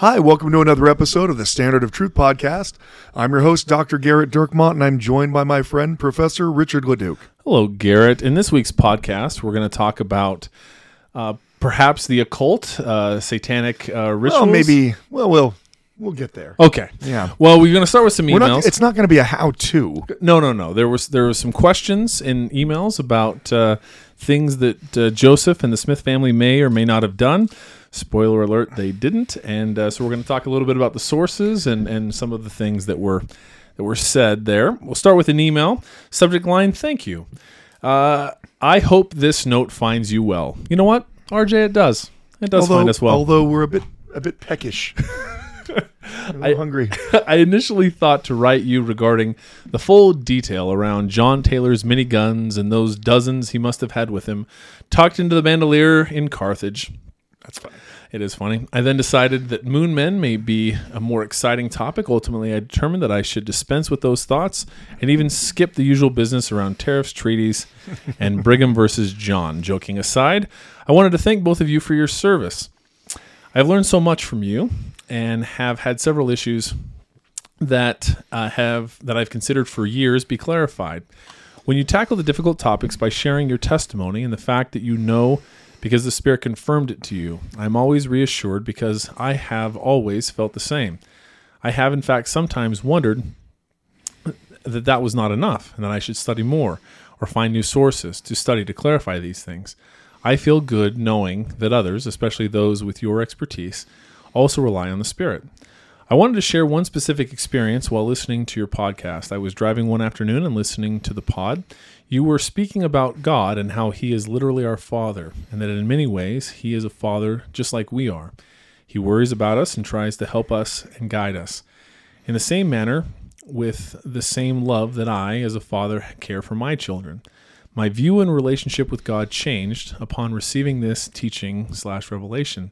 Hi, welcome to another episode of the Standard of Truth podcast. I'm your host, Dr. Gerrit Dirkmaat, and I'm joined by my friend, Professor Richard Leduc. Hello, Gerrit. In this week's podcast, we're going to talk about uh, perhaps the occult, uh, satanic uh, rituals. Well, maybe, well, we'll, we'll get there. Okay. Yeah. Well, we're going to start with some emails. not, it's not going to be a how-to. no, no, no. There was there was some questions in emails about uh, things that uh, Joseph and the Smith family may or may not have done. Spoiler alert: they didn't, and uh, so we're going to talk a little bit about the sources and and some of the things that were that were said there. We'll start with an email subject line: Thank you. Uh, I hope this note finds you well. You know what, RJ? It does. It does although, find us well. Although we're a bit, a bit peckish. a little hungry. I initially thought to write you regarding the full detail around John Taylor's miniguns and those dozens he must have had with him, tucked into the bandolier in Carthage. That's fine. It is funny. I then decided that moon men may be a more exciting topic. Ultimately, I determined that I should dispense with those thoughts and even skip the usual business around tariffs, treaties, and Brigham versus John. Joking aside, I wanted to thank both of you for your service. I've learned so much from you and have had several issues that uh, have that I've considered for years be clarified. When you tackle the difficult topics by sharing your testimony and the fact that you know because the Spirit confirmed it to you, I'm always reassured because I have always felt the same. I have, in fact, sometimes wondered that that was not enough and that I should study more or find new sources to study to clarify these things. I feel good knowing that others, especially those with your expertise, also rely on the Spirit. I wanted to share one specific experience while listening to your podcast. I was driving one afternoon and listening to the pod. You were speaking about God and how He is literally our Father, and that in many ways He is a Father just like we are. He worries about us and tries to help us and guide us. In the same manner, with the same love that I, as a father, care for my children. My view and relationship with God changed upon receiving this teaching slash revelation.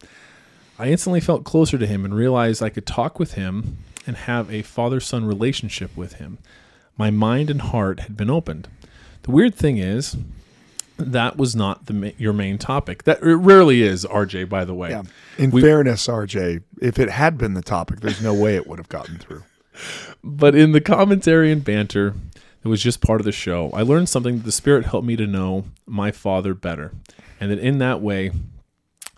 I instantly felt closer to him and realized I could talk with him and have a father son relationship with him. My mind and heart had been opened. The weird thing is, that was not the ma- your main topic. That it rarely is, RJ. By the way, Yeah. In We- fairness, RJ, if it had been the topic, there's no way it would have gotten through. but in the commentary and banter, it was just part of the show. I learned something that the Spirit helped me to know my Father better, and that in that way,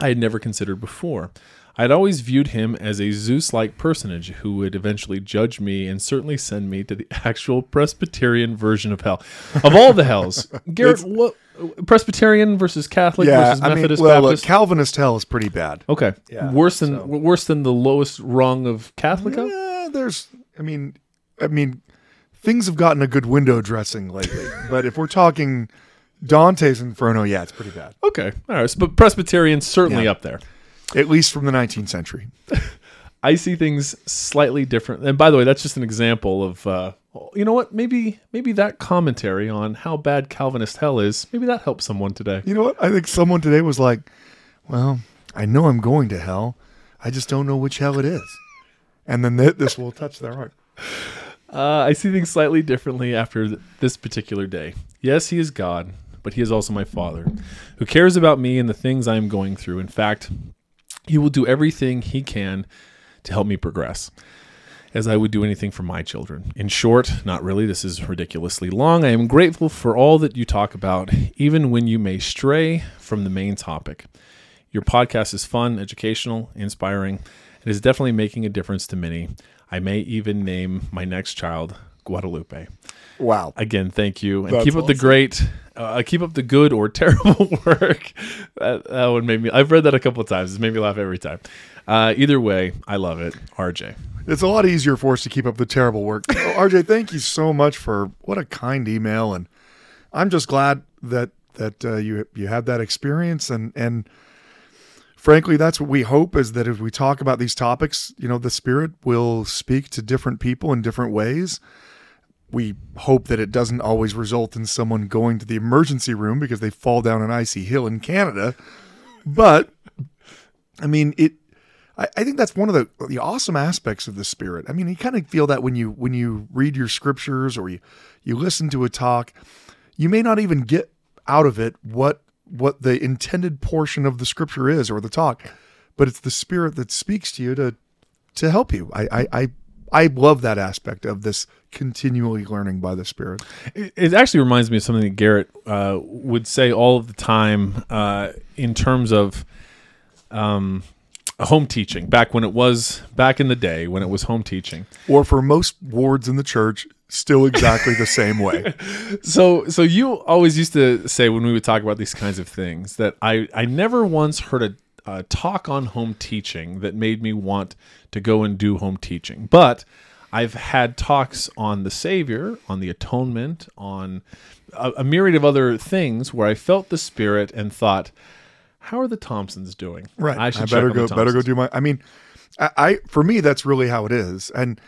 I had never considered before. I had always viewed him as a Zeus like personage who would eventually judge me and certainly send me to the actual Presbyterian version of hell. Of all the hells, Gerrit, what Presbyterian versus Catholic versus I mean, Methodist well, look, Calvinist hell is pretty bad. okay, Yeah, worse than so- worse than the lowest rung of Catholic hell? Yeah, there's. I mean, I mean, things have gotten a good window dressing lately. but if we're talking Dante's Inferno, yeah, it's pretty bad. Okay, all right, so, but Presbyterian certainly Yeah. up there. At least from the 19th century. I see things slightly different. And by the way, that's just an example of uh, you know what? Maybe maybe that commentary on how bad Calvinist hell is, maybe that helps someone today. You know what? I think someone today was like, "Well, I know I'm going to hell. I just don't know which hell it is." And then th- this will touch their heart. Uh, I see things slightly differently after th- this particular day. Yes, he is God, but he is also my Father, who cares about me and the things I am going through. In fact, he will do everything he can to help me progress. As I would do anything for my children. In short, not really, this is ridiculously long. I am grateful for all that you talk about, even when you may stray from the main topic. Your podcast is fun, educational, inspiring, and is definitely making a difference to many. I may even name my next child Guadalupe. Wow. Again, thank you, and That's keep up the great, uh, keep up the good or terrible work. That, that one made me. I've read that a couple of times. It's made me laugh every time. Uh, either way, I love it. RJ. It's a lot easier for us to keep up the terrible work. Oh, RJ, thank you so much for what a kind email. And I'm just glad that that uh, you you have that experience and and frankly that's what we hope is that if we talk about these topics you know the spirit will speak to different people in different ways we hope that it doesn't always result in someone going to the emergency room because they fall down an icy hill in Canada but I mean it I, I think that's one of the the awesome aspects of the spirit. I mean, you kind of feel that when you when you read your scriptures or you you listen to a talk, you may not even get out of it what what the intended portion of the scripture is or the talk, but it's the spirit that speaks to you to to help you. I I I, I love that aspect of this continually learning by the spirit. It, it actually reminds me of something that Gerrit uh, would say all of the time uh, in terms of um, home teaching back when it was back in the day when it was home teaching or for most wards in the church still exactly the same way so so you always used to say when we would talk about these kinds of things that i i never once heard a, a talk on home teaching that made me want to go and do home teaching but i've had talks on the savior on the atonement on a, a myriad of other things where i felt the spirit and thought how are the Thompsons doing? Right. I, should I better go. Better go do my. I mean, I, I for me that's really how it is, and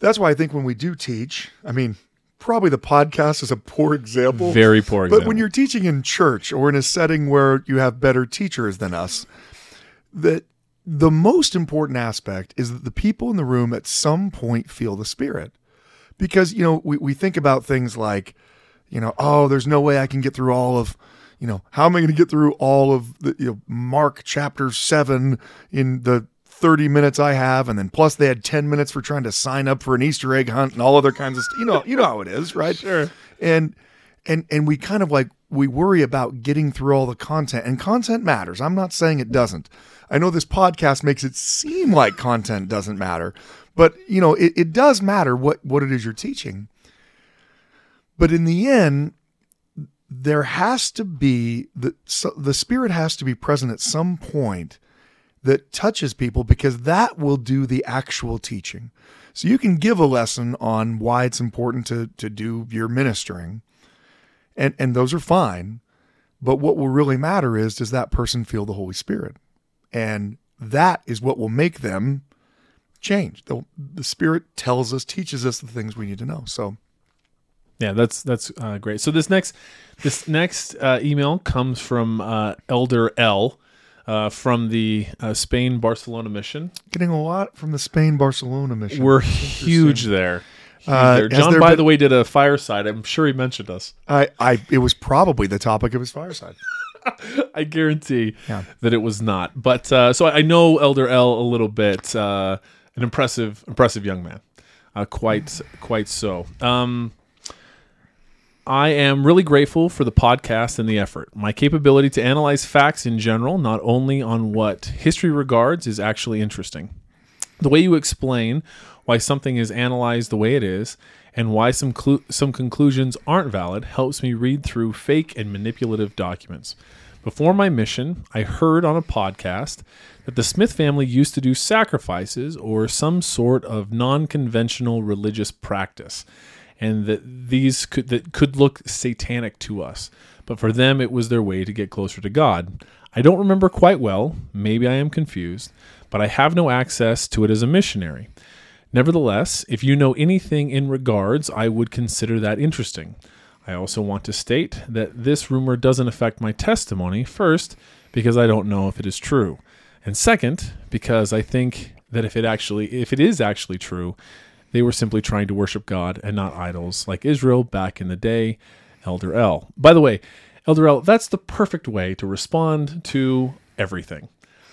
that's why I think when we do teach, I mean, probably the podcast is a poor example. Very poor example. But when you're teaching in church or in a setting where you have better teachers than us, that the most important aspect is that the people in the room at some point feel the spirit. Because, you know, we, we think about things like, you know, oh, there's no way I can get through all of you know, how am I going to get through all of the you know, Mark chapter seven in the 30 minutes I have, and then plus they had 10 minutes for trying to sign up for an Easter egg hunt and all other kinds of stuff. You know, you know how it is, right? Sure. And and and we kind of like we worry about getting through all the content, and content matters. I'm not saying it doesn't. I know this podcast makes it seem like content doesn't matter, but you know, it, it does matter what what it is you're teaching. But in the end, there has to be the the spirit has to be present at some point that touches people because that will do the actual teaching. So you can give a lesson on why it's important to to do your ministering. And and those are fine. But what will really matter is does that person feel the Holy Spirit? And that is what will make them change. The, the Spirit tells us, teaches us the things we need to know. So yeah, that's that's uh, great. So this next this next uh, email comes from uh, Elder L. Uh, from the uh, Spain Barcelona mission. Getting a lot from the Spain Barcelona mission. We're huge there. Uh. John, by been, the way, did a fireside. I'm sure he mentioned us. I, I, it was probably the topic of his fireside. I guarantee yeah. that it was not. But uh, so I know Elder L a little bit. Uh, an impressive, impressive young man. Uh, quite, quite so. Um, I am really grateful for the podcast and the effort. My capability to analyze facts in general, not only on what history regards, is actually interesting. The way you explain why something is analyzed the way it is and why some clu- some conclusions aren't valid helps me read through fake and manipulative documents. Before my mission, I heard on a podcast that the Smith family used to do sacrifices or some sort of non-conventional religious practice and that these could that could look satanic to us, but for them it was their way to get closer to God. I don't remember quite well, maybe I am confused, but I have no access to it as a missionary. Nevertheless, if you know anything in regards, I would consider that interesting. I also want to state that this rumor doesn't affect my testimony, first, because I don't know if it is true, and second, because I think that if it actually if it is actually true, they were simply trying to worship God and not idols like Israel back in the day. Elder L. By the way, Elder L, that's the perfect way to respond to everything.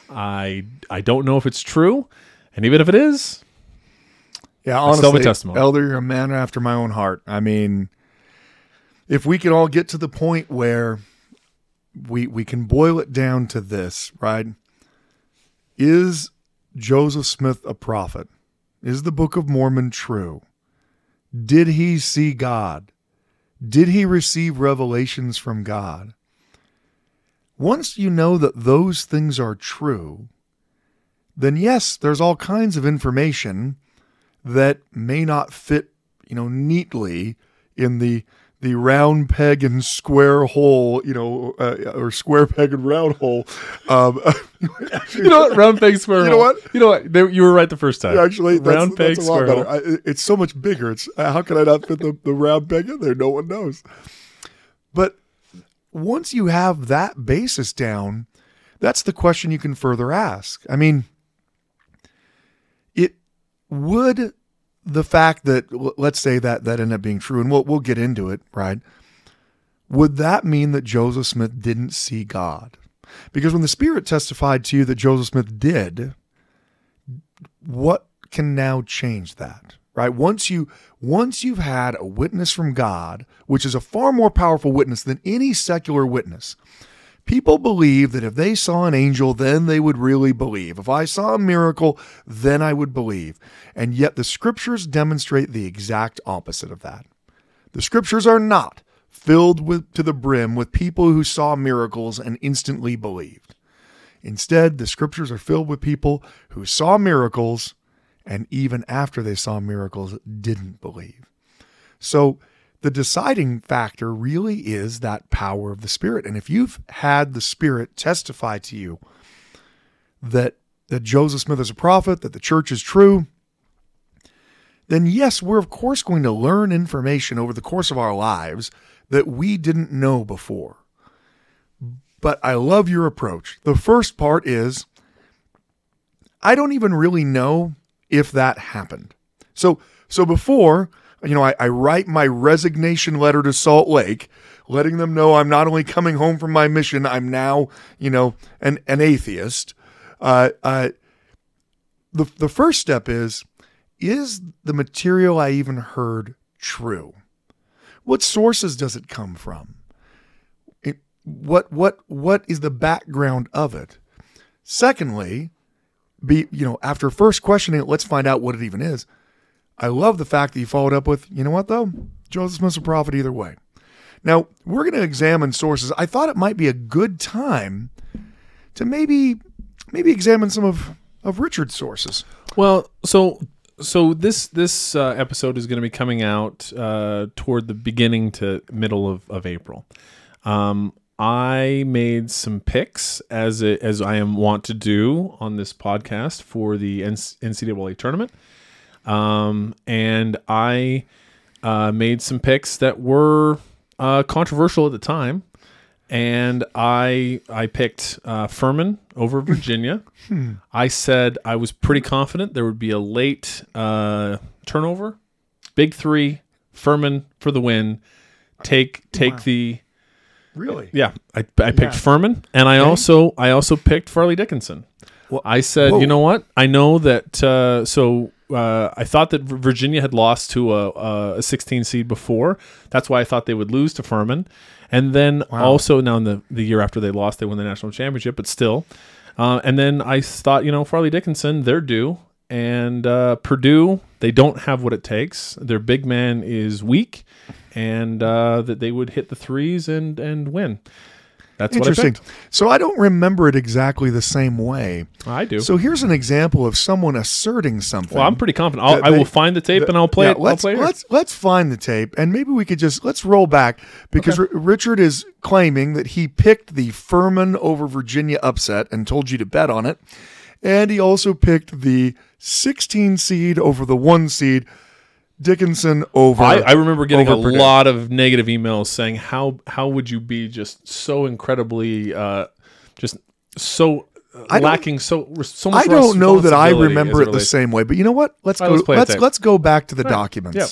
I I don't know if it's true, and even if it is, yeah, honestly, testimony. Elder, you're a man after my own heart. I mean, if we can all get to the point where we we can boil it down to this, right? Is Joseph Smith a prophet? Is the Book of Mormon true? Did he see God? Did he receive revelations from God? Once you know that those things are true, then yes, there's all kinds of information that may not fit, you know, neatly in the the round peg and square hole, you know, uh, or square peg and round hole. Um, You know what? Round peg square. You know hole. what? You know what? They, you were right the first time. actually, that's, round peg that's a lot square. better. hole. I, it's so much bigger. It's how can I not fit the, the round peg in there? No one knows. But once you have that basis down, that's the question you can further ask. I mean, would the fact that let's say that that ended up being true, and we'll we'll get into it, right? Would that mean that Joseph Smith didn't see God? Because when the Spirit testified to you that Joseph Smith did, what can now change that? Right? Once you once you've had a witness from God, which is a far more powerful witness than any secular witness, People believe that if they saw an angel, then they would really believe. If I saw a miracle, then I would believe. And yet the scriptures demonstrate the exact opposite of that. The scriptures are not filled with to the brim with people who saw miracles and instantly believed. Instead, the scriptures are filled with people who saw miracles and even after they saw miracles didn't believe. So the deciding factor really is that power of the Spirit. And if you've had the Spirit testify to you that that Joseph Smith is a prophet, that the church is true, then yes, we're of course going to learn information over the course of our lives that we didn't know before. But I love your approach. The first part is I don't even really know if that happened. So so before you know, I, I write my resignation letter to Salt Lake, letting them know I'm not only coming home from my mission, I'm now, you know, an, an atheist. Uh, uh, the, the first step is is the material I even heard true? What sources does it come from? It, what what what is the background of it? Secondly, be you know after first questioning it, let's find out what it even is. I love the fact that you followed up with, you know what though? Joseph Smith's a prophet either way. Now, we're going to examine sources. I thought it might be a good time to maybe maybe examine some of of Richard's sources. Well, so so this this uh, episode is going to be coming out uh, toward the beginning to middle of, of April. Um, I made some picks as as I am wont to do on this podcast for the NCAA tournament, um, and I uh, made some picks that were uh, controversial at the time. And I I picked uh, Furman over Virginia. I said I was pretty confident there would be a late uh, turnover. Big three, Furman for the win. Take take the Really? yeah. I, I picked Furman, and I also I also picked Fairleigh Dickinson. Well, I said, whoa. you know what? I know that. Uh, so uh, I thought that Virginia had lost to a, a a 16 seed before. That's why I thought they would lose to Furman. And then also now in the the year after they lost, they won the national championship. But still, uh, and then I thought, you know, Fairleigh Dickinson, they're due. And uh, Purdue, they don't have what it takes. Their big man is weak, and uh, that they would hit the threes and and win. That's what I Interesting. So I don't remember it exactly the same way. I do. So here's an example of someone asserting something. well, I'm pretty confident. I'll, that I will find the tape and I'll play Yeah, it. Let's play it. let's let's find the tape, and maybe we could just let's roll back because R- Richard is claiming that he picked the Furman over Virginia upset and told you to bet on it, and he also picked the 16 seed over the one seed, Dickinson over. I, I remember getting a Purdue. lot of negative emails saying how how would you be just so incredibly uh, just so uh, I lacking so so much. I don't know that I remember it the same way, but you know what? Let's All go. right, let's let's let's go back to the Right. documents. Yep.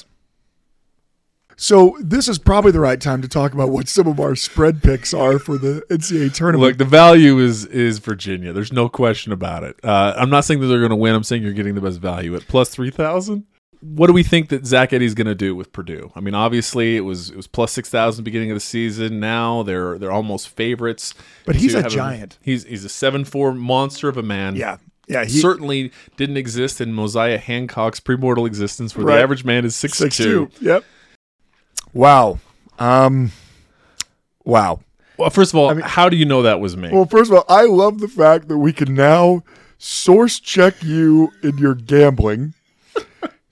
So this is probably the right time to talk about what some of our spread picks are for the NCAA tournament. Look, the value is is Virginia. There's no question about it. Uh, I'm not saying that they're going to win. I'm saying you're getting the best value at plus three thousand. What do we think that Zach Edey's going to do with Purdue? I mean, obviously it was it was plus six thousand beginning of the season. Now they're they're almost favorites. But he's a giant. he's he's a seven four monster of a man. yeah, yeah, he, certainly didn't exist in Mosiah Hancock's premortal existence, where Right. the average man is six, six two. two. Yep. Wow. Um. Wow. Well, first of all, how do you know that was me? Well, first of all, I love the fact that we can now source check you in your gambling.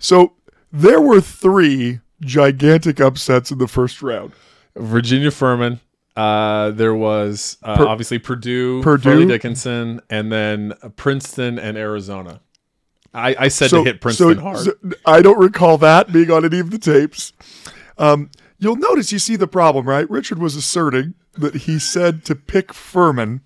So there were three gigantic upsets in the first round. Virginia Furman. Uh, there was uh, Per- obviously Purdue, Purdue. Fairleigh Dickinson, and then Princeton and Arizona. I, I said So- to hit Princeton so- hard. so I don't recall that being on any of the tapes. Um, you'll notice you see the problem, right? Richard was asserting that he said to pick Furman,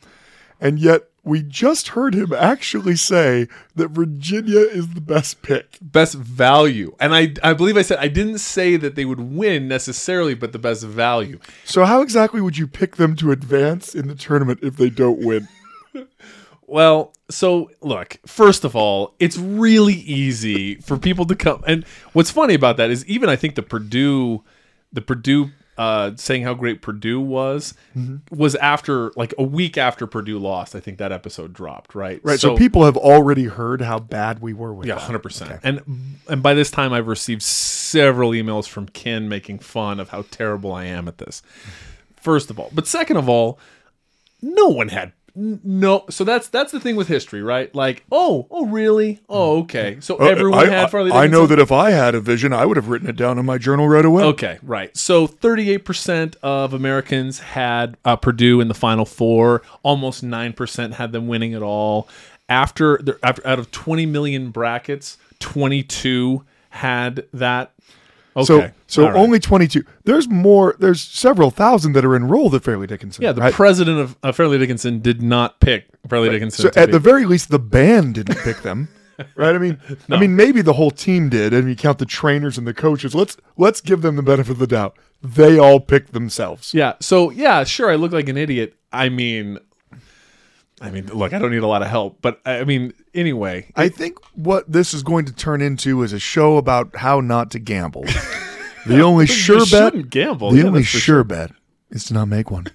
and yet we just heard him actually say that Virginia is the best pick. best value, and I I believe I said I didn't say that they would win necessarily, but the best value. So how exactly would you pick them to advance in the tournament if they don't win? Well, so look, first of all, it's really easy for people to come. And what's funny about that is even I think the Purdue, the Purdue uh, saying how great Purdue was, Mm-hmm. was after like a week after Purdue lost. I think that episode dropped. Right. Right. So, people have already heard how bad we were with Yeah, hundred percent. And and by this time, I've received several emails from Ken making fun of how terrible I am at this. First of all, but second of all, no one had no. So that's that's the thing with history, right? Like, oh, oh, really? Oh, okay. So everyone Uh, I, had Fairleigh. I know that if I had a vision, I would have written it down in my journal right away. Okay, right. So 38% of Americans had uh, Purdue in the Final Four. Almost 9% had them winning it all. After, the- after out of 20 million brackets, 22 had that. Okay. So, so right. only 22. There's more, there's several thousand that are enrolled at Fairleigh Dickinson. yeah, the right? president of uh, Fairleigh Dickinson did not pick Fairleigh Dickinson. So at be- the very least, the band didn't pick them, right? I mean, I mean, maybe the whole team did, and you count the trainers and the coaches. Let's let's give them the benefit of the doubt. They all picked themselves. yeah. So yeah, sure. I look like an idiot. I mean, I mean, look, I don't need a lot of help, but I mean, anyway, I think what this is going to turn into is a show about how not to gamble. The only sure bet, gamble. the Yeah, only for sure bet is to not make one.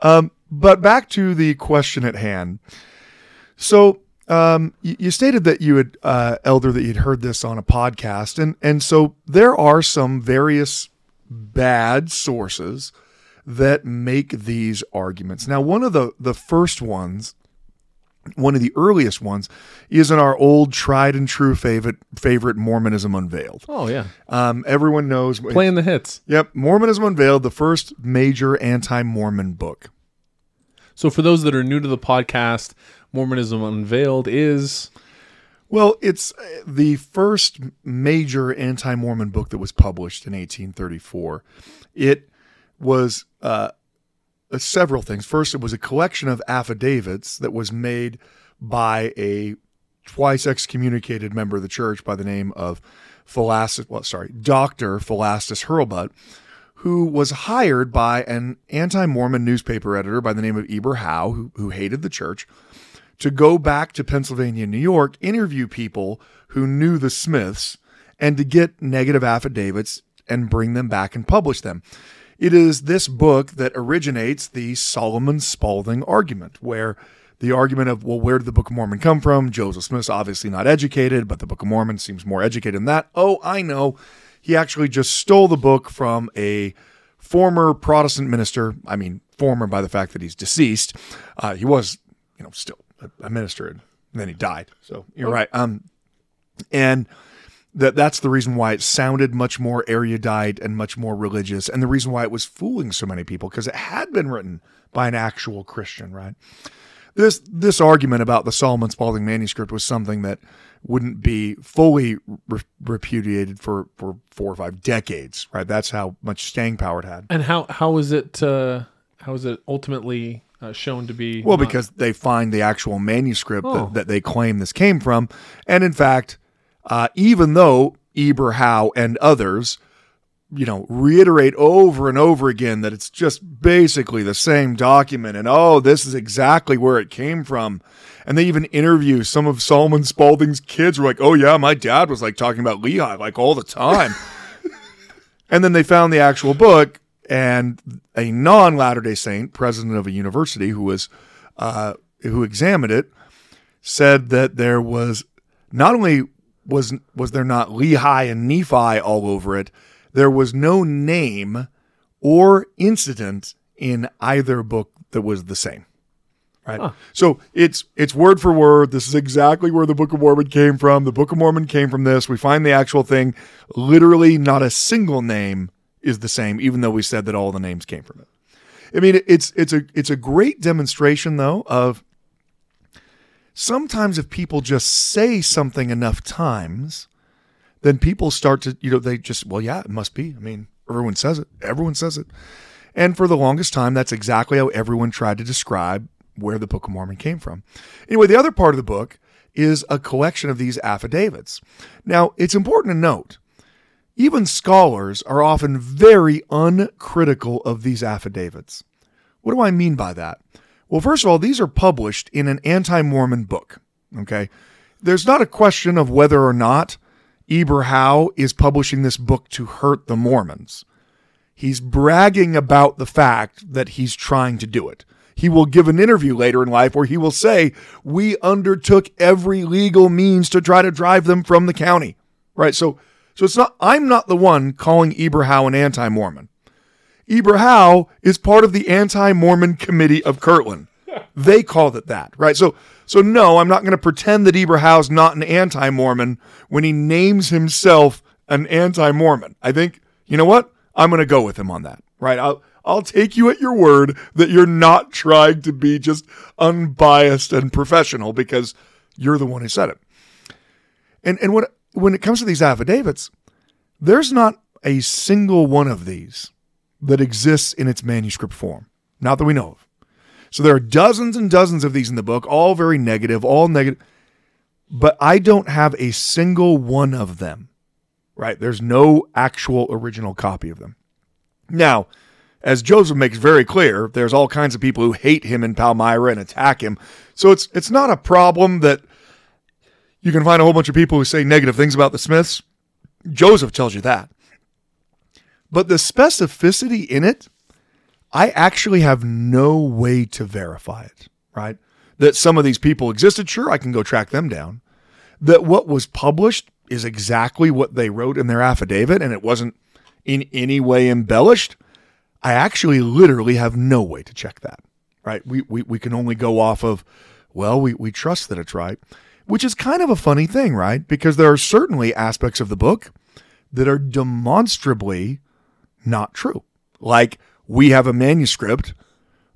Um, but back to the question at hand. So um, you, you stated that you had, uh, Elder, that you'd heard this on a podcast, and and so there are some various bad sources that make these arguments. Now, one of the the first ones, one of the earliest ones, is in our old tried and true favorite favorite Mormonism Unveiled. Oh yeah, Um, everyone knows. playing the hits. Yep, Mormonism Unveiled, the first major anti-Mormon book. So for those that are new to the podcast, Mormonism Unveiled is Well, it's uh, the first major anti Mormon book that was published in 1834. It was uh, uh, several things. First, it was a collection of affidavits that was made by a twice excommunicated member of the church by the name of Philastus, well, sorry, Dr. Philastus Hurlbut, who was hired by an anti Mormon newspaper editor by the name of Eber Howe, who, who hated the church to go back to Pennsylvania and New York, interview people who knew the Smiths, and to get negative affidavits and bring them back and publish them. It is this book that originates the Solomon Spaulding argument, where the argument of, well, where did the Book of Mormon come from? Joseph Smith's obviously not educated, but the Book of Mormon seems more educated than that. Oh, I know. He actually just stole the book from a former Protestant minister. I mean, former by the fact that he's deceased. Uh, he was, you know, still a, a minister, and then he died. So you're right. Um, and that that's the reason why it sounded much more erudite and much more religious, and the reason why it was fooling so many people because it had been written by an actual Christian, right? This this argument about the Solomon Spaulding manuscript was something that wouldn't be fully re- repudiated for for four or five decades, right? That's how much staying power it had. and how how is it uh, how is it ultimately uh, shown to be? Well, not- because they find the actual manuscript Oh. that, that they claim this came from. And in fact, uh, even though Eber Howe and others, you know, reiterate over and over again that it's just basically the same document and oh, this is exactly where it came from. And they even interview some of Solomon Spaulding's kids were like, oh, yeah, my dad was like talking about Lehi like all the time. and then they found the actual book and a non Latter day Saint, president of a university who was uh, who examined it, said that there was not only was was there not Lehi and Nephi all over it, there was no name or incident in either book that was the same. Right. So it's it's word for word. This is exactly where the Book of Mormon came from. The Book of Mormon came from this. We find the actual thing. Literally, not a single name is the same, even though we said that all the names came from it. I mean, it's it's a it's a great demonstration though of sometimes if people just say something enough times, then people start to you know they just well yeah it must be. I mean everyone says it. Everyone says it. And for the longest time, that's exactly how everyone tried to describe where the Book of Mormon came from. Anyway, the other part of the book is a collection of these affidavits. Now, it's important to note, even scholars are often very uncritical of these affidavits. What do I mean by that? Well, first of all, these are published in an anti Mormon book. Okay. There's not a question of whether or not Eber Howe is publishing this book to hurt the Mormons. He's bragging about the fact that he's trying to do it. He will give an interview later in life where he will say, We undertook every legal means to try to drive them from the county. Right. So, so it's not, I'm not the one calling Eber Howe an anti Mormon. Eber Howe is part of the anti Mormon committee of Kirtland. They called it that, right? So, so no, I'm not going to pretend that Eber Howe's not an anti Mormon when he names himself an anti Mormon. I think, you know what? I'm going to go with him on that, right? I'll, I'll take you at your word that you're not trying to be just unbiased and professional because you're the one who said it. And, and what, when it comes to these affidavits, there's not a single one of these that exists in its manuscript form. Not that we know of. So there are dozens and dozens of these in the book, all very negative, all negative. But I don't have a single one of them, right? There's no actual original copy of them. Now, as Joseph makes very clear, there's all kinds of people who hate him in Palmyra and attack him. So it's it's not a problem that you can find a whole bunch of people who say negative things about the Smiths. Joseph tells you that. But the specificity in it, I actually have no way to verify it, right? That some of these people existed, sure, I can go track them down. That what was published is exactly what they wrote in their affidavit and it wasn't in any way embellished. I actually literally have no way to check that, right? We, we, we can only go off of, well, we, we trust that it's right, which is kind of a funny thing, right? Because there are certainly aspects of the book that are demonstrably not true. Like we have a manuscript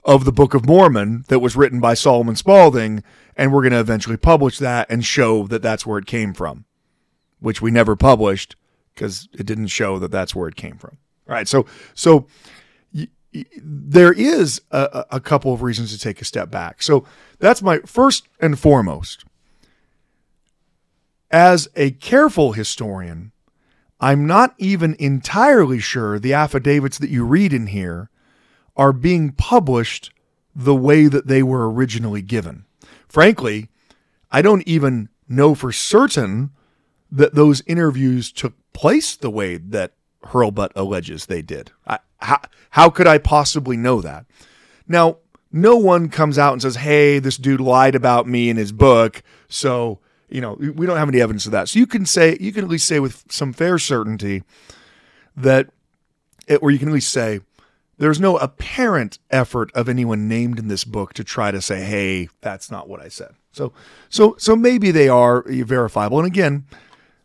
of the Book of Mormon that was written by Solomon Spaulding, and we're going to eventually publish that and show that that's where it came from, which we never published because it didn't show that that's where it came from. All right. So, so y- y- there is a, a couple of reasons to take a step back. So that's my first and foremost. As a careful historian, I'm not even entirely sure the affidavits that you read in here are being published the way that they were originally given. Frankly, I don't even know for certain that those interviews took place the way that Hurlbut alleges they did. I, how, how could I possibly know that? Now, no one comes out and says, hey, this dude lied about me in his book, so you know, we don't have any evidence of that. So you can say, you can at least say with some fair certainty that, it, or you can at least say, there's no apparent effort of anyone named in this book to try to say, hey, that's not what I said. So, so, so maybe they are verifiable. And again,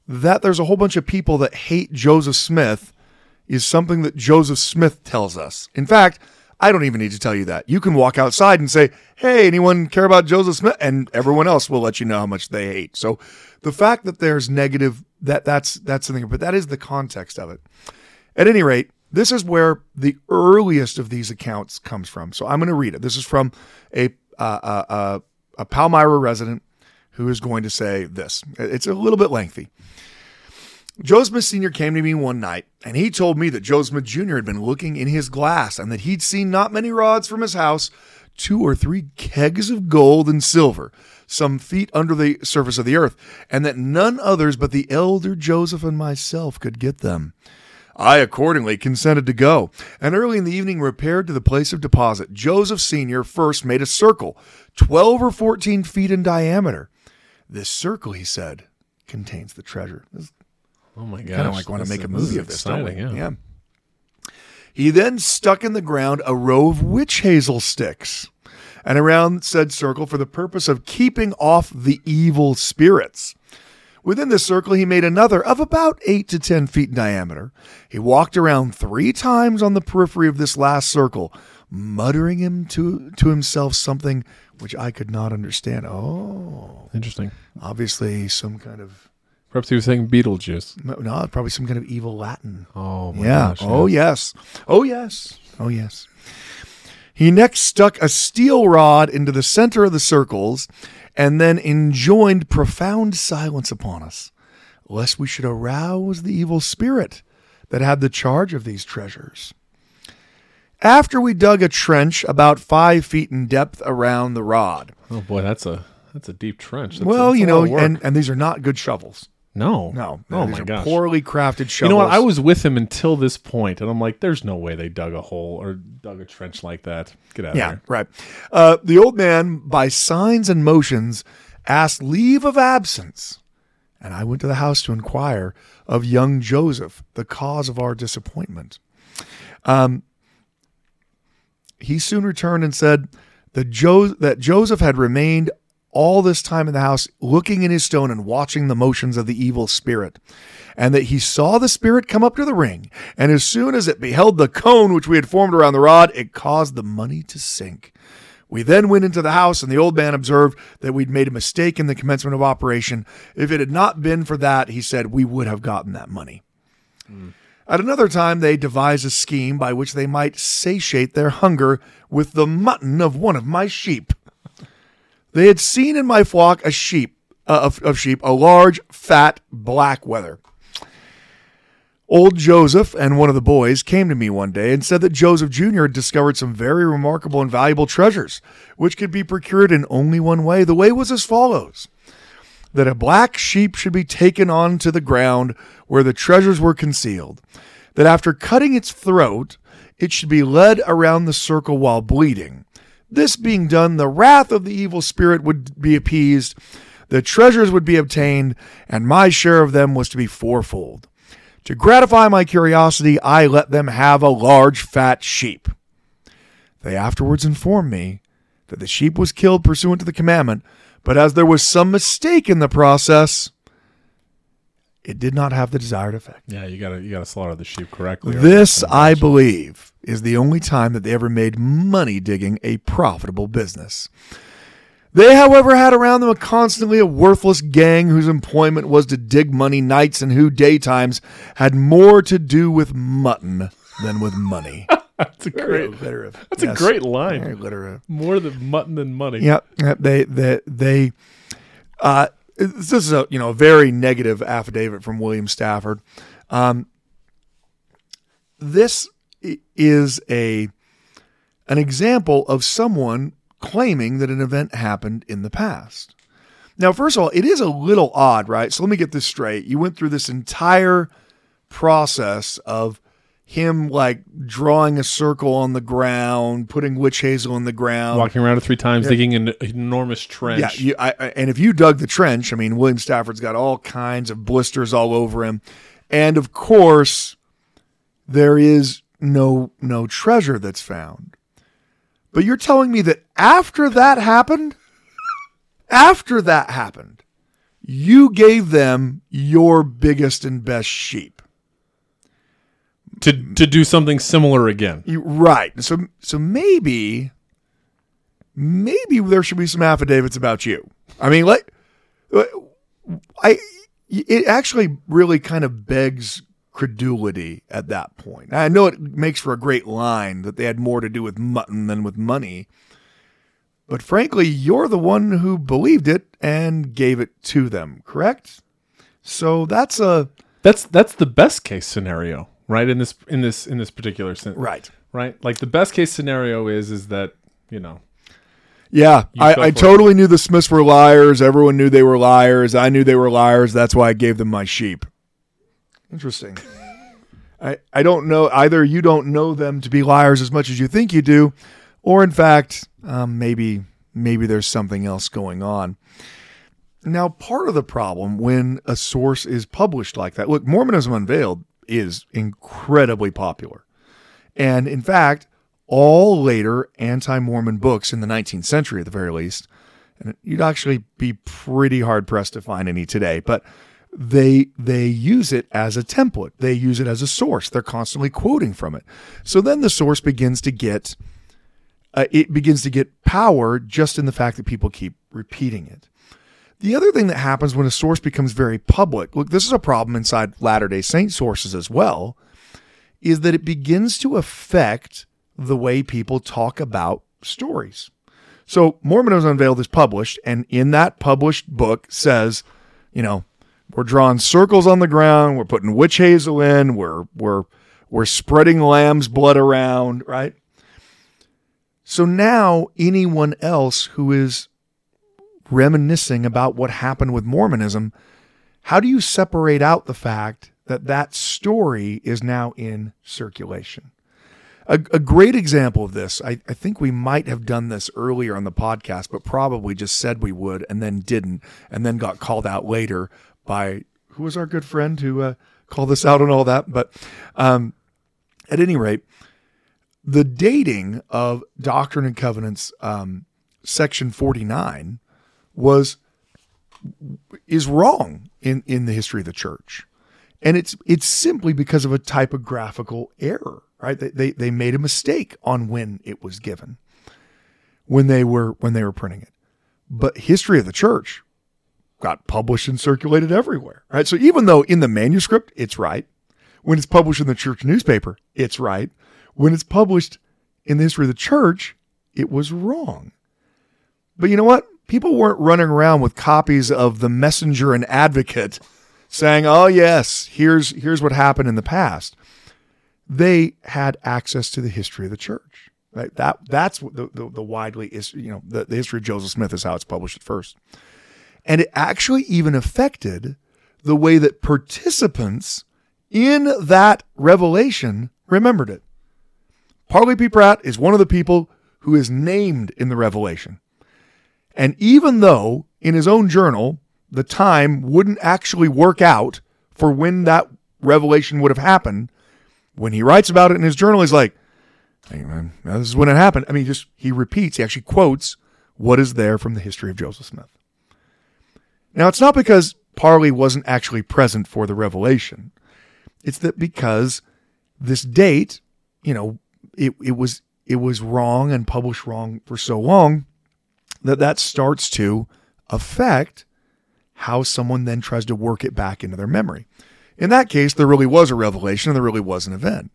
that there's a whole bunch of people that hate Joseph Smith is something that Joseph Smith tells us. In fact, I don't even need to tell you that. You can walk outside and say, "Hey, anyone care about Joseph Smith?" and everyone else will let you know how much they hate. So, the fact that there's negative that that's that's something, but that is the context of it. At any rate, this is where the earliest of these accounts comes from. So I'm going to read it. This is from a uh, uh, a Palmyra resident who is going to say this. It's a little bit lengthy. Joe Smith Sr. came to me one night and he told me that Joe Smith Jr. had been looking in his glass and that he'd seen not many rods from his house, two or three kegs of gold and silver, some feet under the surface of the earth, and that none others but the elder Joseph and myself could get them. I accordingly consented to go, and early in the evening repaired to the place of deposit. Joseph Sr. first made a circle, 12 or 14 feet in diameter. This circle, he said, contains the treasure. Oh my god! kind of like want to make a movie of this, don't we? exciting, yeah. He then stuck in the ground a row of witch hazel sticks and around said circle for the purpose of keeping off the evil spirits. Within this circle, he made another of about 8 to 10 feet in diameter. He walked around three times on the periphery of this last circle, muttering him to, to himself something which I could not understand. Oh, Interesting. obviously some kind of, Perhaps he was saying Beetlejuice. no, probably some kind of evil Latin. Oh my yeah. gosh. oh, yes. Oh, yes. Oh, yes. He next stuck a steel rod into the center of the circles and then enjoined profound silence upon us, lest we should arouse the evil spirit that had the charge of these treasures. After we dug a trench about five feet in depth around the rod, Oh boy, that's a that's a deep trench. That's well, you know, and, and these are not good shovels. No, No, Oh my gosh. poorly crafted shovels. You know what? I was with him until this point, and I'm like, "There's no way they dug a hole or dug a trench like that. Get out Yeah, of here." right. Uh, the old man, by signs and motions, asked leave of absence, and I went to the house to inquire of young Joseph the cause of our disappointment. Um, he soon returned and said that, jo- that Joseph had remained all this time in the house, looking in his stone and watching the motions of the evil spirit, and that he saw the spirit come up to the ring, and as soon as it beheld the cone which we had formed around the rod, it caused the money to sink. We then went into the house, and the old man observed that we'd made a mistake in the commencement of operation. If it had not been for that, he said, we would have gotten that money. Hmm. At another time, they devised a scheme by which they might satiate their hunger with the mutton of one of my sheep. They had seen in my flock a sheep uh, of, of sheep, a large, fat black wether. Old Joseph and one of the boys came to me one day and said that Joseph Jr. had discovered some very remarkable and valuable treasures, which could be procured in only one way. The way was as follows that a black sheep should be taken on to the ground where the treasures were concealed, that after cutting its throat, it should be led around the circle while bleeding. This being done, the wrath of the evil spirit would be appeased, the treasures would be obtained, and my share of them was to be fourfold. To gratify my curiosity, I let them have a large fat sheep. They afterwards informed me that the sheep was killed pursuant to the commandment, but as there was some mistake in the process, it did not have the desired effect. Yeah, you gotta you gotta slaughter the sheep correctly. This, I believe, is the only time that they ever made money digging a profitable business. They, however, had around them a constantly a worthless gang whose employment was to dig money nights and who daytimes had more to do with mutton than with money. That's a great. alliterative. That's a great line. Very alliterative. More than mutton than money. Yeah, they they they. Uh, this is a you know a very negative affidavit from William Stafford. Um, this is a an example of someone claiming that an event happened in the past. Now, first of all, it is a little odd, right? So let me get this straight. You went through this entire process of him like drawing a circle on the ground, putting witch hazel in the ground, Walking around it three times, digging an enormous trench. yeah, you, I, I- and if you dug the trench, I mean, William Stafford's got all kinds of blisters all over him, and of course, there is no no treasure that's found. But you're telling me that after that happened, after that happened, you gave them your biggest and best sheep. To to do something similar again. You, right. So so maybe maybe there should be some affidavits about you. I mean, like I it actually really kind of begs credulity at that point. I know it makes for a great line that they had more to do with mutton than with money. But frankly, you're the one who believed it and gave it to them, correct? So that's a That's that's the best case scenario, right? In this in this in this particular sense, right. right? Like the best case scenario is is that you know Yeah, You I, I for it. totally knew the Smiths were liars. Everyone knew they were liars. I knew they were liars. That's why I gave them my sheep. Interesting. I, I don't know either. You don't know them to be liars as much as you think you do, or in fact, um, maybe maybe there's something else going on. Now, part of the problem when a source is published like that, look, Mormonism Unveiled is incredibly popular. And in fact, all later anti Mormon books in the 19th century, at the very least. And you'd actually be pretty hard pressed to find any today, but they they use it as a template. They use it as a source. They're constantly quoting from it. So then the source begins to get uh, it begins to get power just in the fact that people keep repeating it. The other thing that happens when a source becomes very public, look, this is a problem inside Latter day Saint sources as well, is that it begins to affect the way people talk about stories. So Mormonism Unveiled is published, and in that published book says, you know, we're drawing circles on the ground, we're putting witch hazel in, we're we're we're spreading lamb's blood around, right? So now anyone else who is reminiscing about what happened with Mormonism, how do you separate out the fact that that story is now in circulation? A, a great example of this, I, I think we might have done this earlier on the podcast, but probably just said we would and then didn't, and then got called out later by who was our good friend who uh, called this out and all that. But um, at any rate, the dating of Doctrine and Covenants, um, section 49, was is wrong in, in the history of the church. And it's it's simply because of a typographical error, right? They, they they made a mistake on when it was given, when they were when they were printing it. But history of the church got published and circulated everywhere, right? So even though in the manuscript it's right, when it's published in the church newspaper, it's right. When it's published in the history of the church, it was wrong. But you know what? People weren't running around with copies of the Messenger and Advocate saying, "Oh yes, here's here's what happened in the past." They had access to the history of the church. Right? That that's the, the, the widely is you know the, the history of Joseph Smith is how it's published at first, and it actually even affected the way that participants in that revelation remembered it. Parley P. Pratt is one of the people who is named in the revelation. And even though in his own journal, the time wouldn't actually work out for when that revelation would have happened, when he writes about it in his journal, he's like, hey man, this is when it happened. I mean, just he repeats, he actually quotes what is there from the history of Joseph Smith. Now, it's not because Parley wasn't actually present for the revelation. It's that because this date, you know, it, it was it was wrong and published wrong for so long that that starts to affect how someone then tries to work it back into their memory. In that case, there really was a revelation and there really was an event.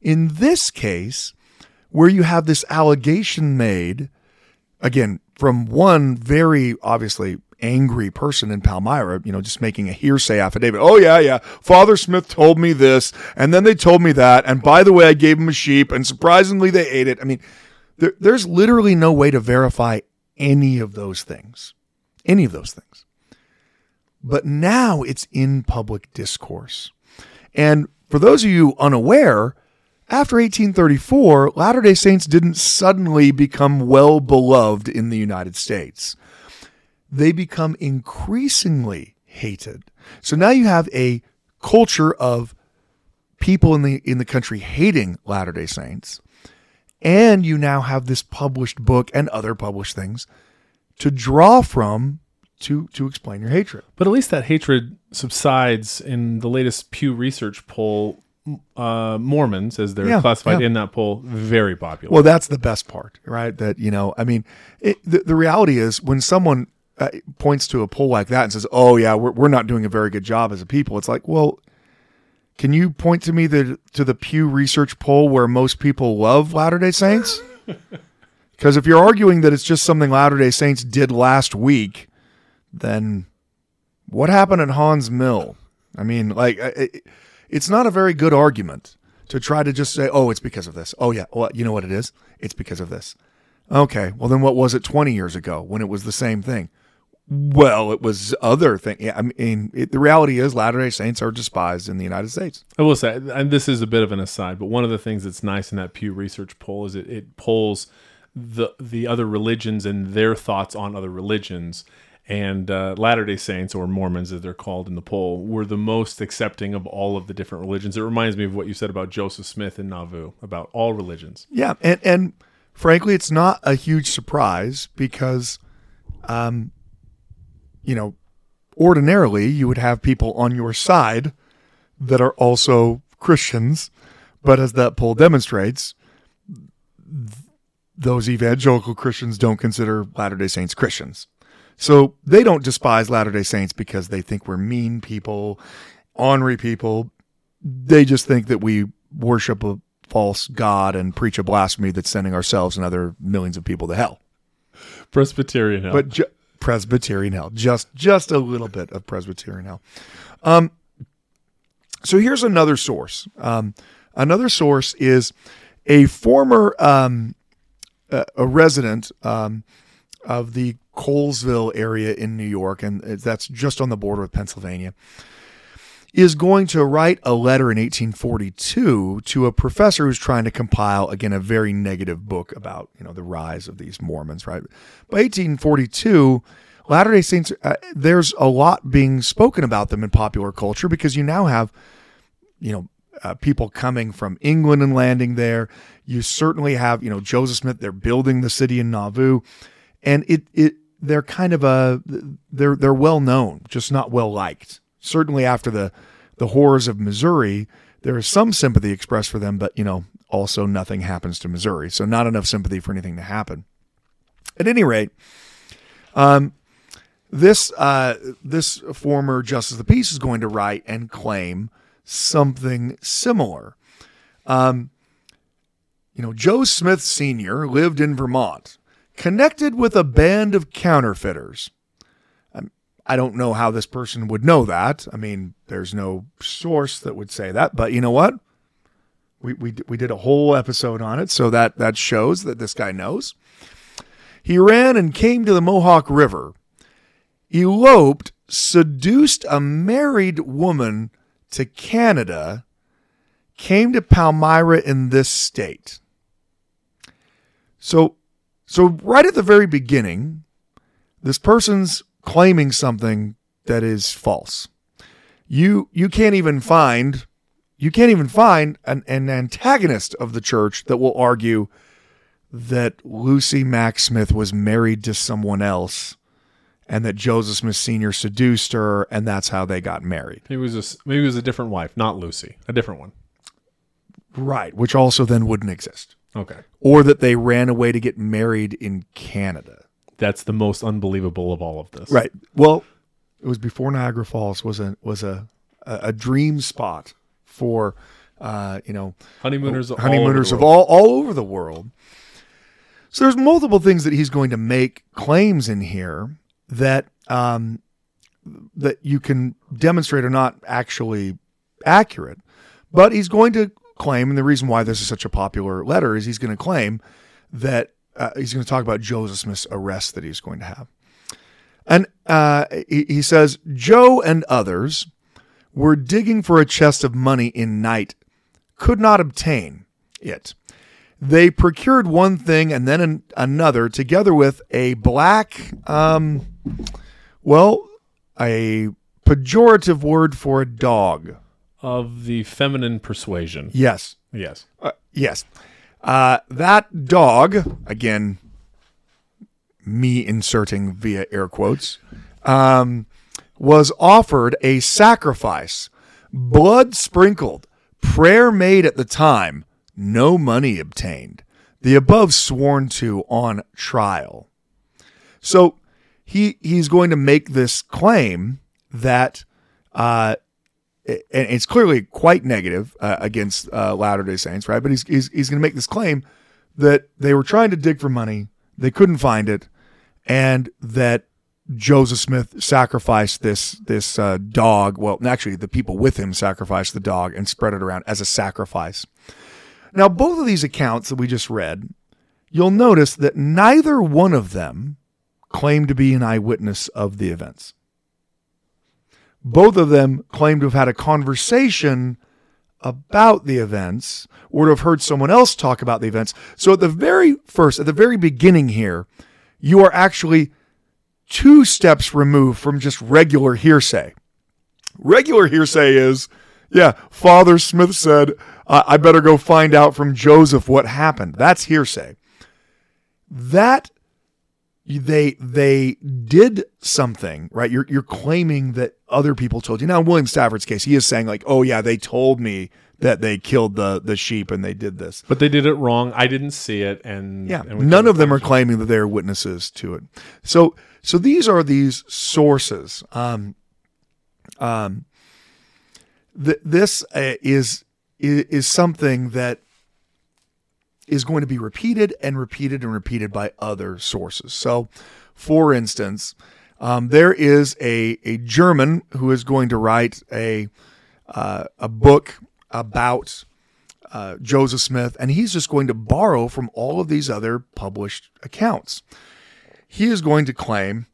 In this case, where you have this allegation made, again, from one very obviously angry person in Palmyra, you know, just making a hearsay affidavit. Oh, yeah, yeah. Father Smith told me this, and then they told me that. And by the way, I gave him a sheep, and surprisingly, they ate it. I mean, there, there's literally no way to verify any of those things. Any of those things. But now it's in public discourse. And for those of you unaware, after 1834, Latter day Saints didn't suddenly become well beloved in the United States. They become increasingly hated. So now you have a culture of people in the in the country hating Latter-day Saints and you now have this published book and other published things to draw from to to explain your hatred. But at least that hatred subsides in the latest Pew Research poll. Uh, Mormons, as they're Yeah, classified yeah. in that poll, very popular. Well, that's the best part, right? That you know, I mean, it, the the reality is when someone uh, points to a poll like that and says, "Oh yeah, we're we're not doing a very good job as a people," it's like, well. Can you point to me the to the Pew Research poll where most people love Latter Day Saints? Because if you're arguing that it's just something Latter Day Saints did last week, then what happened at Haun's Mill? I mean, like, it, it's not a very good argument to try to just say, "Oh, it's because of this." Oh yeah, well, you know what it is? It's because of this. Okay, well then, what was it 20 years ago when it was the same thing? Well, it was other thing. Yeah, I mean, it, the reality is Latter Day Saints are despised in the United States. I will say, and this is a bit of an aside, but one of the things that's nice in that Pew Research poll is it, it polls the the other religions and their thoughts on other religions. and uh, Latter Day Saints or Mormons, as they're called in the poll, were the most accepting of all of the different religions. It reminds me of what you said about Joseph Smith in Nauvoo about all religions. Yeah, and and frankly, it's not a huge surprise because, um, you know, ordinarily you would have people on your side that are also Christians, but as that poll demonstrates, th- those evangelical Christians don't consider Latter Day Saints Christians. So they don't despise Latter day Saints because they think we're mean people, ornery people. They just think that we worship a false God and preach a blasphemy that's sending ourselves and other millions of people to hell. Presbyterian hell. But ju- Presbyterian hell, just just a little bit of Presbyterian hell. Um, so here's another source. Um, another source is a former um, a, a resident um, of the Colesville area in New York, and that's just on the border of Pennsylvania, is going to write a letter in 1842 to a professor who's trying to compile again a very negative book about you know the rise of these Mormons. Right by 1842. Latter day Saints, uh, there's a lot being spoken about them in popular culture because you now have, you know, uh, people coming from England and landing there. You certainly have, you know, Joseph Smith. They're building the city in Nauvoo, and it it they're kind of a they're they're well known, just not well liked. Certainly after the the horrors of Missouri, there is some sympathy expressed for them, but you know, also nothing happens to Missouri, so not enough sympathy for anything to happen. At any rate, um, this uh, this former justice of the peace is going to write and claim something similar. Um, you know, Joe Smith Sr. lived in Vermont, connected with a band of counterfeiters. I don't know how this person would know that. I mean, there's no source that would say that, but you know what? We, we, we did a whole episode on it, so that, that shows that this guy knows. He ran and came to the Mohawk River, eloped, seduced a married woman to Canada, came to Palmyra in this state. So, so right at the very beginning, this person's claiming something that is false. You you can't even find you can't even find an, an antagonist of the church that will argue that Lucy Mack Smith was married to someone else and that Joseph Smith Sr. seduced her, and that's how they got married. Maybe it was a, maybe it was a different wife, not Lucy, a different one. Right, which also then wouldn't exist. Okay, Or that they ran away to get married in Canada. That's the most unbelievable of all of this. Right. Well, it was before Niagara Falls was a was a a, a dream spot for uh, you know honeymooners, all honeymooners over of all all over the world. So there's multiple things that he's going to make claims in here that um, that you can demonstrate are not actually accurate, but he's going to claim, and the reason why this is such a popular letter is he's going to claim that uh, he's going to talk about Joseph Smith's arrest that he's going to have. And uh, he, he says, Joe and others were digging for a chest of money in night, could not obtain it. They procured one thing and then an, another, together with a black, um, well, a pejorative word for a dog. of the feminine persuasion. Yes. Yes. Uh, yes. Uh, that dog, again, me inserting via air quotes, um, was offered a sacrifice, blood sprinkled, prayer made at the time, no money obtained. The above sworn to on trial. So he he's going to make this claim that uh, and it's clearly quite negative uh, against uh, Latter Day Saints, right? But he's he's, he's going to make this claim that they were trying to dig for money, they couldn't find it, and that Joseph Smith sacrificed this this uh, dog. Well, actually, the people with him sacrificed the dog and spread it around as a sacrifice. Now, both of these accounts that we just read, you'll notice that neither one of them claimed to be an eyewitness of the events both of them claim to have had a conversation about the events or to have heard someone else talk about the events. So at the very first, at the very beginning here, you are actually two steps removed from just regular hearsay. Regular hearsay is, yeah, Father Smith said, I better go find out from Joseph what happened. That's hearsay. That they they did something right? You're you're claiming that other people told you. Now in william stafford's case he is saying like oh yeah they told me that they killed the the sheep and they did this. But they did it wrong. I didn't see it, and yeah. and none of them are claiming that they're witnesses to it. So so these are these sources. Um um th- this uh, is, is is something that is going to be repeated and repeated and repeated by other sources. So, for instance, um, there is a, a German who is going to write a uh, a book about uh, Joseph Smith, and he's just going to borrow from all of these other published accounts. He is going to claim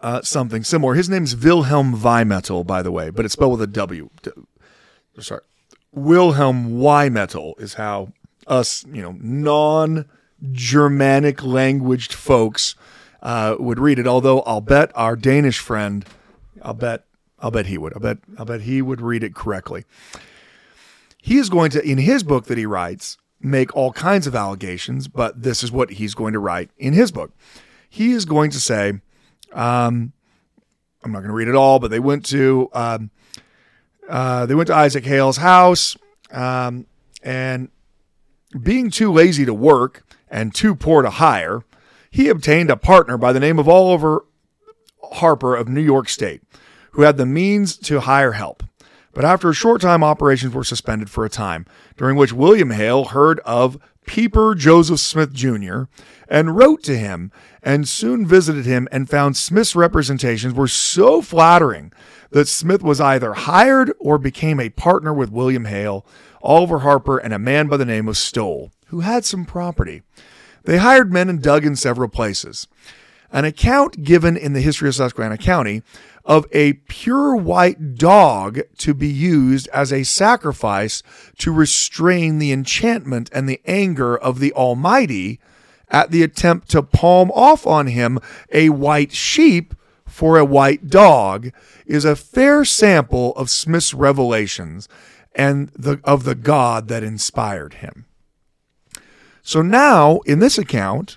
uh, something similar. His name's Wilhelm Wymetal, by the way, but it's spelled with a W. Sorry, Wilhelm Wymetal is how us, you know, non-Germanic languaged folks uh, would read it. Although I'll bet our Danish friend, I'll bet, I'll bet he would. I bet, I'll bet he would read it correctly. He is going to, in his book that he writes, make all kinds of allegations, but this is what he's going to write in his book. He is going to say, um, I'm not going to read it all, but they went to um, uh, they went to Isaac Hale's house, um, and being too lazy to work and too poor to hire, he obtained a partner by the name of Oliver Harper of New York State, who had the means to hire help. But after a short time, operations were suspended for a time, during which William Hale heard of Peeper Joseph Smith Jr. and wrote to him and soon visited him and found Smith's representations were so flattering that Smith was either hired or became a partner with William Hale, Oliver Harper, and a man by the name of Stowell, who had some property. They hired men and dug in several places. An account given in the history of Susquehanna County of a pure white dog to be used as a sacrifice to restrain the enchantment and the anger of the Almighty at the attempt to palm off on him a white sheep for a white dog is a fair sample of Smith's revelations and the, of the God that inspired him. So now, in this account,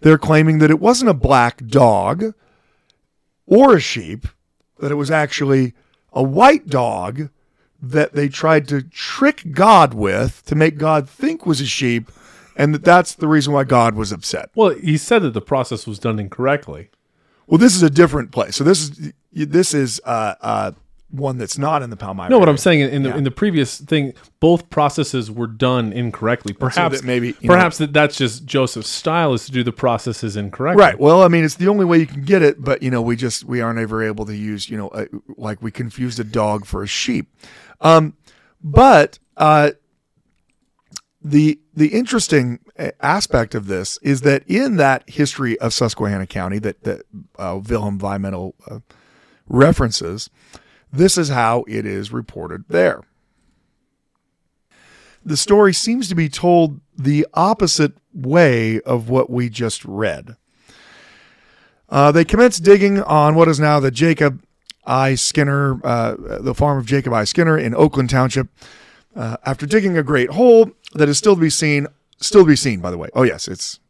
they're claiming that it wasn't a black dog or a sheep, that it was actually a white dog that they tried to trick God with to make God think was a sheep, and that that's the reason why God was upset. Well, he said that the process was done incorrectly. Well, this is a different place. So this is this is uh, uh, one that's not in the Palmyra. No, what I'm saying in the Yeah. in the previous thing, both processes were done incorrectly. Perhaps that maybe, you know- perhaps that that's just Joseph's style is to do the processes incorrectly. Right. Well, I mean, it's the only way you can get it, but you know, we just we aren't ever able to use, you know, uh, like we confused a dog for a sheep. Um, but uh, the the interesting uh, aspect of this is that in that history of Susquehanna County that that uh, Wilhelm Wymetal uh, references, this is how it is reported there. The story seems to be told the opposite way of what we just read. Uh, they commenced digging on what is now the Jacob I. Skinner, uh, the farm of Jacob I. Skinner in Oakland Township. Uh, after digging a great hole that is still to be seen, still to be seen, by the way. Oh yes, it's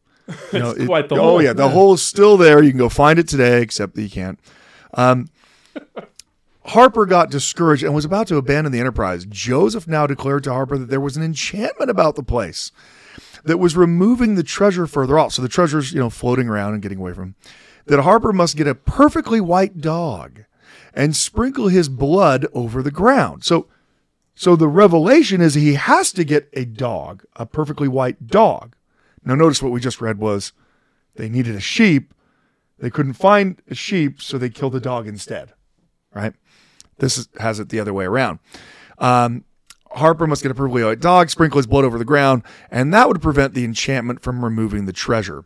you know, It's quite the oh hole, yeah, the yeah. hole is still there. You can go find it today, except that you can't. Um, Harper got discouraged and was about to abandon the enterprise. Joseph now declared to Harper that there was an enchantment about the place that was removing the treasure further off. So the treasure's, you know, floating around and getting away from him. That Harper must get a perfectly white dog and sprinkle his blood over the ground. So so the revelation is he has to get a dog, a perfectly white dog. Now notice what we just read was they needed a sheep. They couldn't find a sheep, so they killed the dog instead. Right? This is, has it the other way around. Um, Harper must get a perfectly white dog, sprinkle his blood over the ground, and that would prevent the enchantment from removing the treasure.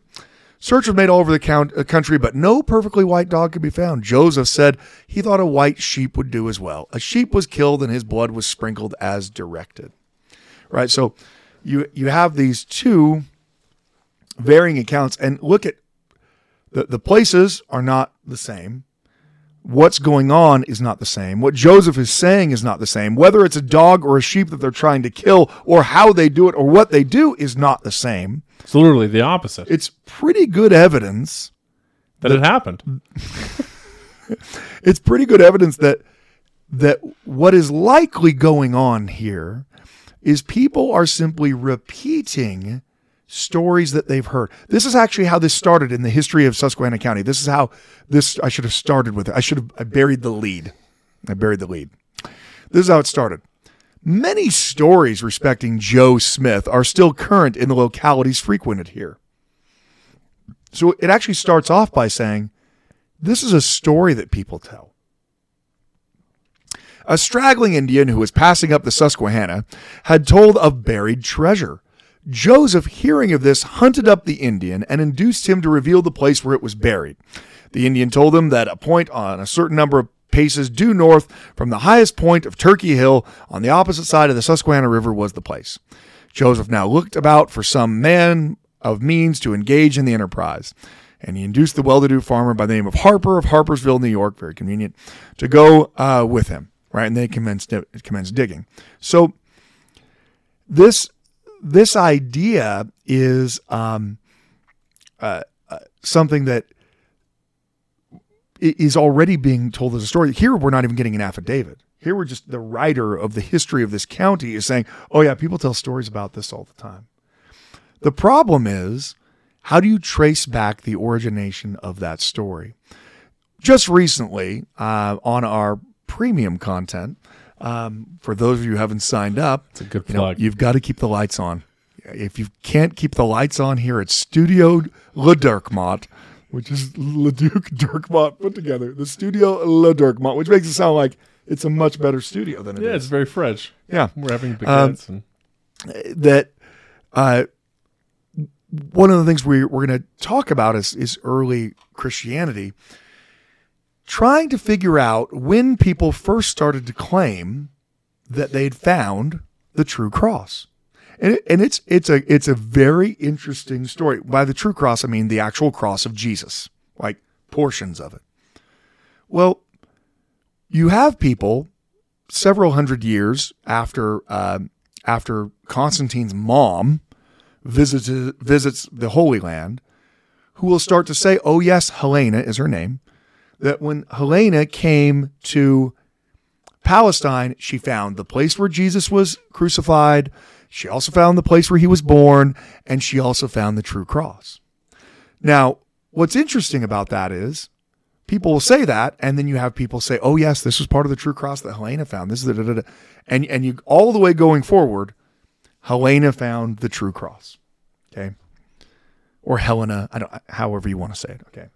Search was made all over the uh, country, but no perfectly white dog could be found. Joseph said he thought a white sheep would do as well. A sheep was killed and his blood was sprinkled as directed. Right? So you you have these two varying accounts and look at The, the places are not the same. What's going on is not the same. What Joseph is saying is not the same. Whether it's a dog or a sheep that they're trying to kill, or how they do it, or what they do is not the same. It's literally the opposite. It's pretty good evidence. that it happened. It's pretty good evidence that that what is likely going on here is people are simply repeating stories that they've heard. This is actually how this started in the history of Susquehanna County. This is how this I should have started with it. I should have I buried the lead. I buried the lead. This is how it started. Many stories respecting Joe Smith are still current in the localities frequented here. So it actually starts off by saying, this is a story that people tell. A straggling Indian who was passing up the Susquehanna had told of buried treasure. Joseph, hearing of this, hunted up the Indian and induced him to reveal the place where it was buried. The Indian told him that a point on a certain number of paces due north from the highest point of Turkey Hill on the opposite side of the Susquehanna River was the place. Joseph now looked about for some man of means to engage in the enterprise, and he induced the well-to-do farmer by the name of Harper of Harpersville, New York, very convenient, to go uh, with him. Right, and they commenced commenced digging. So this this idea is um, uh, uh, something that is already being told as a story. Here, we're not even getting an affidavit. Here, we're just the writer of the history of this county is saying, "Oh yeah, people tell stories about this all the time." The problem is, how do you trace back the origination of that story? Just recently, uh, on our premium content, um, for those of you who haven't signed up, It's a good you know, plug. you've got to keep the lights on. If you can't keep the lights on here at Studio Le Dirkmont, which is Le Leduc Dirkmont put together, the Studio Le Dirkmont, which makes it sound like it's a much better studio than it is. yeah, it's very fresh. yeah, We're having Um, baguettes and that uh, one of the things we, we're going to talk about is, is early Christianity, trying to figure out when people first started to claim that they'd found the true cross. And, it, and it's it's a it's a very interesting story. By the true cross, I mean the actual cross of Jesus, like portions of it. Well, you have people several hundred years after um, after Constantine's mom visited visits the Holy Land, who will start to say, "Oh yes, Helena is her name." That when Helena came to Palestine, she found the place where Jesus was crucified. She also found the place where he was born, and she also found the true cross. Now, what's interesting about that is people will say that, and then you have people say, "Oh yes, this was part of the true cross that Helena found." This is the da, da, da. and and you all the way going forward, Helena found the true cross. Okay, or Helena, I don't, however you want to say it. Okay,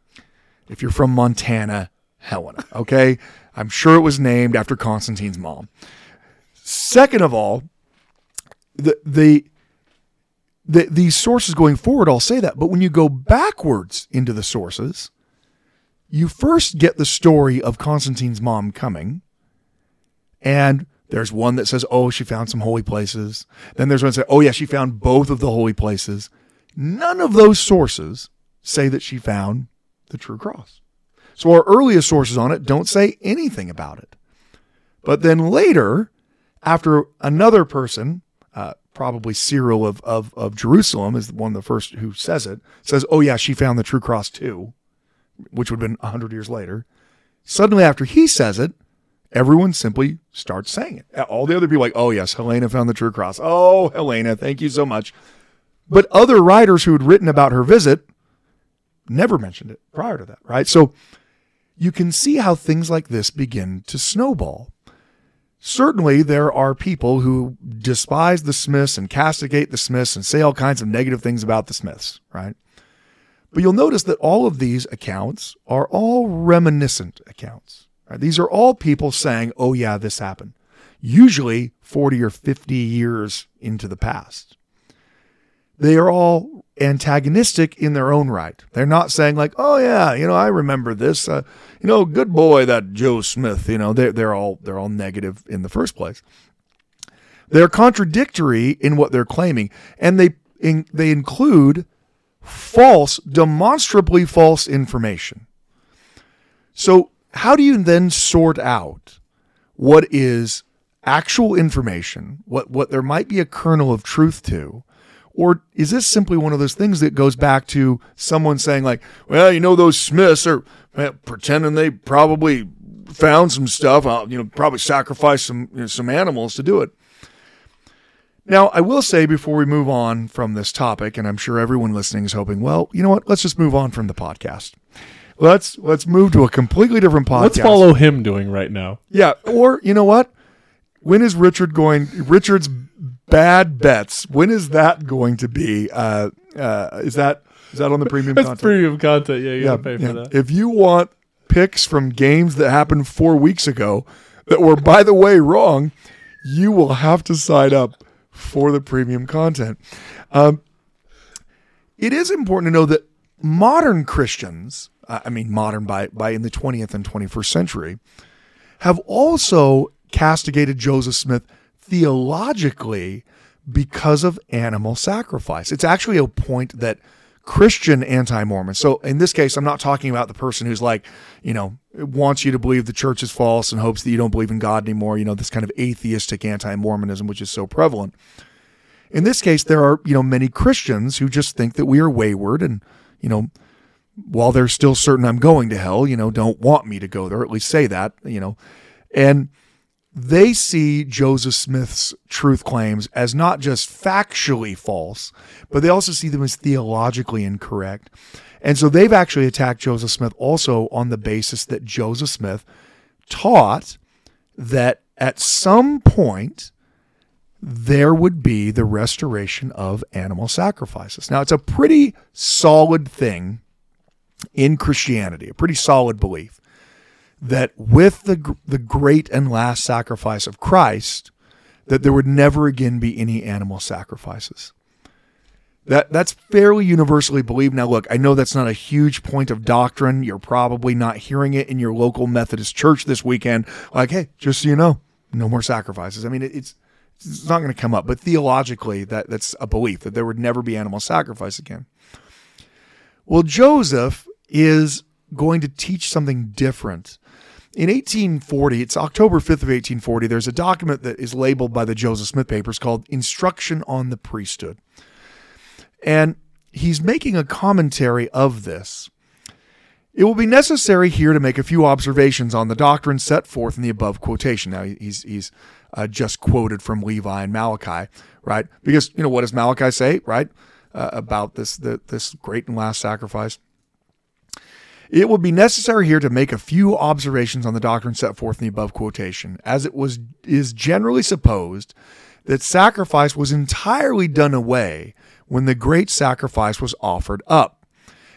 if you're from Montana, Helena. Okay, I'm sure it was named after Constantine's mom. Second of all, the the the, these sources going forward all say that, but when you go backwards into the sources, you first get the story of Constantine's mom coming, and there's one that says, "Oh, she found some holy places." Then there's one that says, "Oh, yeah, she found both of the holy places." None of those sources say that she found the true cross. So our earliest sources on it don't say anything about it. But then later, after another person, uh, probably Cyril of, of, of Jerusalem is one of the first who says it, says, oh, yeah, she found the true cross too, which would have been 100 years later. Suddenly, after he says it, everyone simply starts saying it. All the other people, like, oh, yes, Helena found the true cross. Oh, Helena, thank you so much. But other writers who had written about her visit never mentioned it prior to that, right? So you can see how things like this begin to snowball. Certainly, there are people who despise the Smiths and castigate the Smiths and say all kinds of negative things about the Smiths, right? But you'll notice that all of these accounts are all reminiscent accounts. Right? These are all people saying, oh, yeah, this happened, usually 40 or 50 years into the past. They are all antagonistic in their own right. They're not saying, like, oh, yeah, you know, I remember this. Uh, you know, good boy, that Joe Smith. You know, they're, they're, all, they're all negative in the first place. They're contradictory in what they're claiming, and they, in, they include false, demonstrably false information. So, how do you then sort out what is actual information, what, what there might be a kernel of truth to? Or is this simply one of those things that goes back to someone saying, like, well, you know, those Smiths are well, pretending they probably found some stuff, uh, you know, probably sacrificed some, you know, some animals to do it. Now, I will say before we move on from this topic, and I'm sure everyone listening is hoping, well, you know what? Let's just move on from the podcast. Let's let's move to a completely different podcast. Let's follow him doing right now. Yeah, or you know what? When is Richard going? Richard's bad bets. When is that going to be? Uh, uh, is that is that on the premium That's content? premium content. Yeah, you gotta pay for that. If you want picks from games that happened four weeks ago that were, by the way, wrong, you will have to sign up for the premium content. Um, it is important to know that modern Christians I mean modern by by in the 20th and 21st century, have also castigated Joseph Smith theologically because of animal sacrifice. It's actually a point that Christian anti Mormons, so in this case, I'm not talking about the person who's like, you know, wants you to believe the church is false and hopes that you don't believe in God anymore, you know, this kind of atheistic anti Mormonism, which is so prevalent. In this case, there are, you know, many Christians who just think that we are wayward and, you know, while they're still certain I'm going to hell, you know, don't want me to go there, at least say that, you know. And they see Joseph Smith's truth claims as not just factually false, but they also see them as theologically incorrect. And so they've actually attacked Joseph Smith also on the basis that Joseph Smith taught that at some point there would be the restoration of animal sacrifices. Now, it's a pretty solid thing in Christianity, a pretty solid belief that with the the great and last sacrifice of Christ, that there would never again be any animal sacrifices. That that's fairly universally believed. Now, look, I know that's not a huge point of doctrine. You're probably not hearing it in your local Methodist church this weekend. Like, hey, just so you know, no more sacrifices. I mean, it's it's not going to come up, but theologically, that that's a belief that there would never be animal sacrifice again. Well, Joseph is going to teach something different. In 1840, it's October 5th of 1840, there's a document that is labeled by the Joseph Smith papers called Instruction on the Priesthood. And he's making a commentary of this. It will be necessary here to make a few observations on the doctrine set forth in the above quotation. Now, he's, he's uh, just quoted from Levi and Malachi, right? Because, you know, what does Malachi say, right? Uh, about this, the, this great and last sacrifice? It will be necessary here to make a few observations on the doctrine set forth in the above quotation, as it was is generally supposed that sacrifice was entirely done away when the great sacrifice was offered up,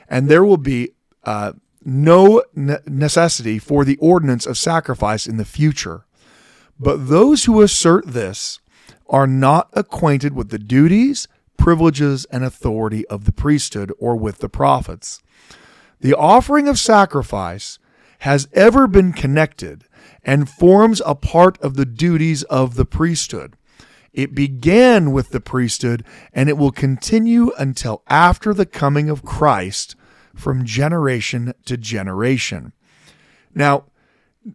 and there will be uh, no necessity for the ordinance of sacrifice in the future. But those who assert this are not acquainted with the duties, privileges, and authority of the priesthood or with the prophets. The offering of sacrifice has ever been connected and forms a part of the duties of the priesthood. It began with the priesthood and it will continue until after the coming of Christ from generation to generation. Now,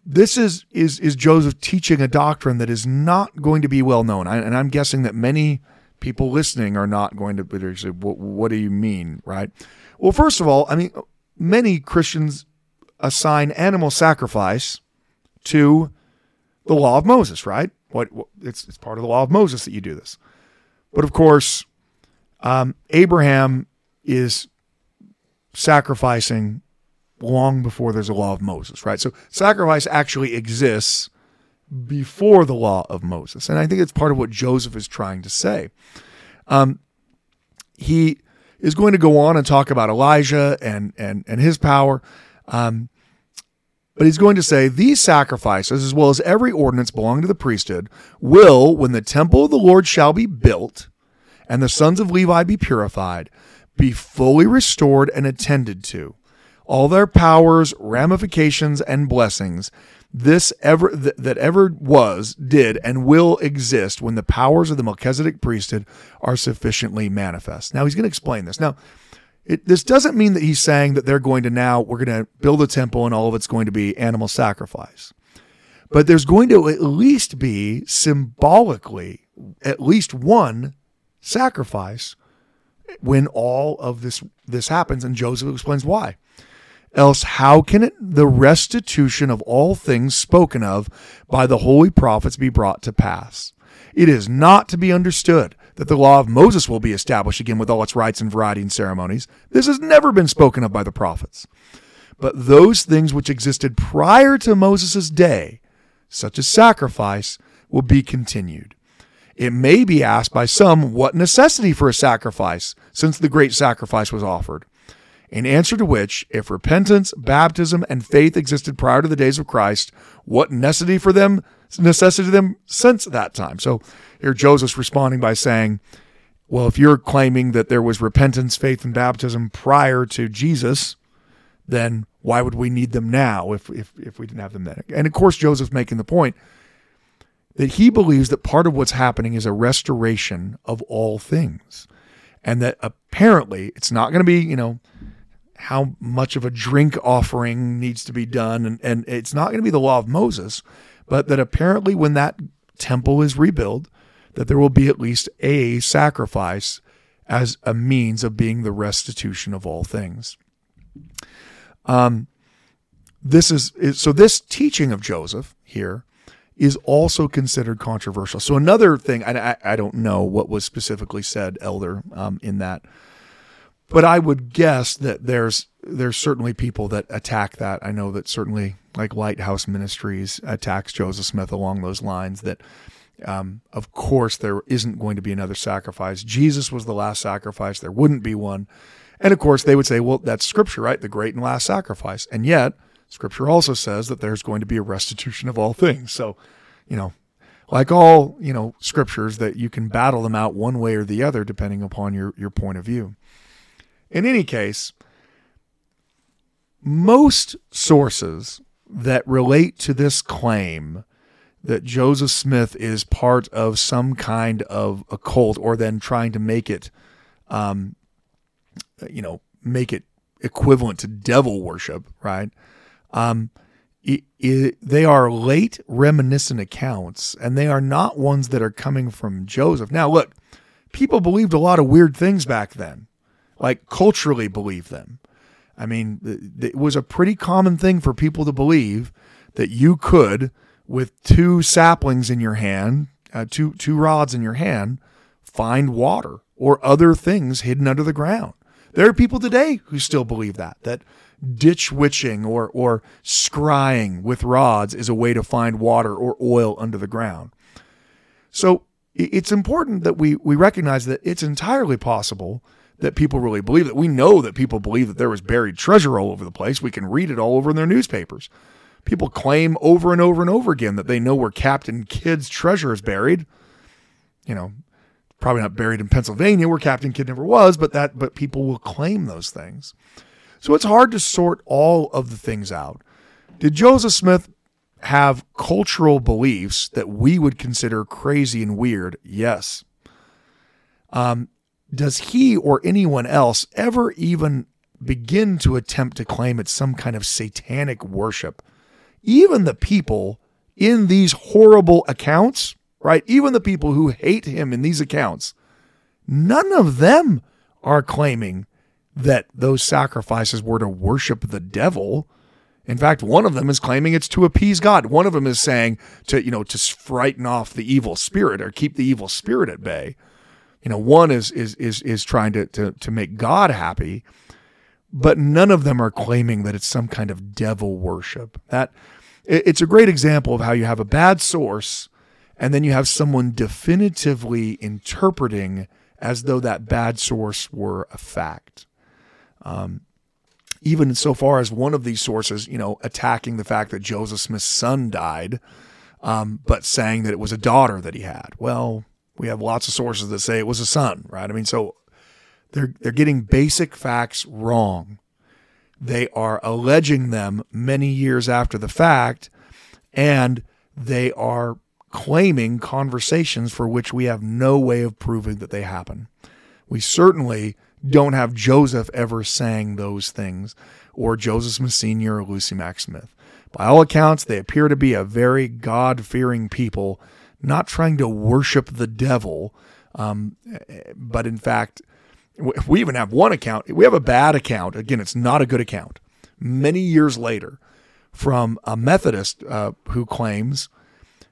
this is is is Joseph teaching a doctrine that is not going to be well known, I, and I'm guessing that many people listening are not going to say, what, what do you mean, right? Well, first of all, I mean, many Christians assign animal sacrifice to the law of Moses, right? What, what it's, it's part of the law of Moses that you do this. But of course, um, Abraham is sacrificing long before there's a law of Moses, right? So sacrifice actually exists before the law of Moses. And I think it's part of what Joseph is trying to say. Um, he is going to go on and talk about Elijah and and and his power. Um, but he's going to say these sacrifices, as well as every ordinance belonging to the priesthood, will, when the temple of the Lord shall be built, and the sons of Levi be purified, be fully restored and attended to. All their powers, ramifications, and blessings this ever th- that ever was, did, and will exist when the powers of the Melchizedek priesthood are sufficiently manifest. Now he's going to explain this. Now, It, this doesn't mean that he's saying that they're going to now, we're going to build a temple and all of it's going to be animal sacrifice. But there's going to at least be symbolically at least one sacrifice when all of this this happens and Joseph explains why. Else how can it the restitution of all things spoken of by the holy prophets be brought to pass? It is not to be understood that the law of Moses will be established again with all its rites and variety and ceremonies. This has never been spoken of by the prophets. But those things which existed prior to Moses' day, such as sacrifice, will be continued. It may be asked by some what necessity for a sacrifice, since the great sacrifice was offered. In answer to which, if repentance, baptism, and faith existed prior to the days of Christ, what necessity for them necessity to them since that time? So here Joseph's responding by saying, Well, if you're claiming that there was repentance, faith, and baptism prior to Jesus, then why would we need them now if, if, if we didn't have them then? And of course, Joseph's making the point that he believes that part of what's happening is a restoration of all things. And that apparently it's not going to be, you know, how much of a drink offering needs to be done. And, and it's not going to be the law of Moses, but that apparently when that temple is rebuilt, that there will be at least a sacrifice as a means of being the restitution of all things. Um, this is, is so this teaching of Joseph here is also considered controversial. So another thing, I, I don't know what was specifically said, Elder, um, in that, but I would guess that there's there's certainly people that attack that. I know that certainly like Lighthouse Ministries attacks Joseph Smith along those lines. That um, of course there isn't going to be another sacrifice. Jesus was the last sacrifice. There wouldn't be one. And of course they would say, well, that's Scripture, right? The great and last sacrifice. And yet Scripture also says that there's going to be a restitution of all things. So, you know, like all, you know, scriptures that you can battle them out one way or the other depending upon your, your point of view. In any case, most sources that relate to this claim that Joseph Smith is part of some kind of a cult or then trying to make it, um, you know, make it equivalent to devil worship, right? Um, it, it, they are late reminiscent accounts, and they are not ones that are coming from Joseph. Now, look, people believed a lot of weird things back then, like culturally believe them. I mean, it was a pretty common thing for people to believe that you could, with two saplings in your hand, uh, two two rods in your hand, find water or other things hidden under the ground. There are people today who still believe that that ditch witching or or scrying with rods is a way to find water or oil under the ground. So it's important that we we recognize that it's entirely possible that people really believe that. We know that people believe that there was buried treasure all over the place. We can read it all over in their newspapers. People claim over and over and over again that they know where Captain Kidd's treasure is buried. You know, probably not buried in Pennsylvania where Captain Kidd never was, but that but people will claim those things. So it's hard to sort all of the things out. Did Joseph Smith have cultural beliefs that we would consider crazy and weird? Yes. Um, does he or anyone else ever even begin to attempt to claim it's some kind of satanic worship? Even the people in these horrible accounts, right? Even the people who hate him in these accounts, none of them are claiming that those sacrifices were to worship the devil. In fact, one of them is claiming it's to appease God. One of them is saying to, you know, to frighten off the evil spirit or keep the evil spirit at bay. You know, one is is is is trying to to to make God happy, but none of them are claiming that it's some kind of devil worship. That it's a great example of how you have a bad source and then you have someone definitively interpreting as though that bad source were a fact. Um, even so far as one of these sources, you know, attacking the fact that Joseph Smith's son died, um, but saying that it was a daughter that he had. Well, we have lots of sources that say it was a son, right? I mean, so they're they're getting basic facts wrong. They are alleging them many years after the fact, and they are claiming conversations for which we have no way of proving that they happen. We certainly don't have Joseph ever saying those things, or Joseph Smith Sr. or Lucy Mack Smith. By all accounts, they appear to be a very God fearing people, not trying to worship the devil, um, but in fact, we even have one account. We have a bad account. Again, it's not a good account. Many years later, from a Methodist uh, who claims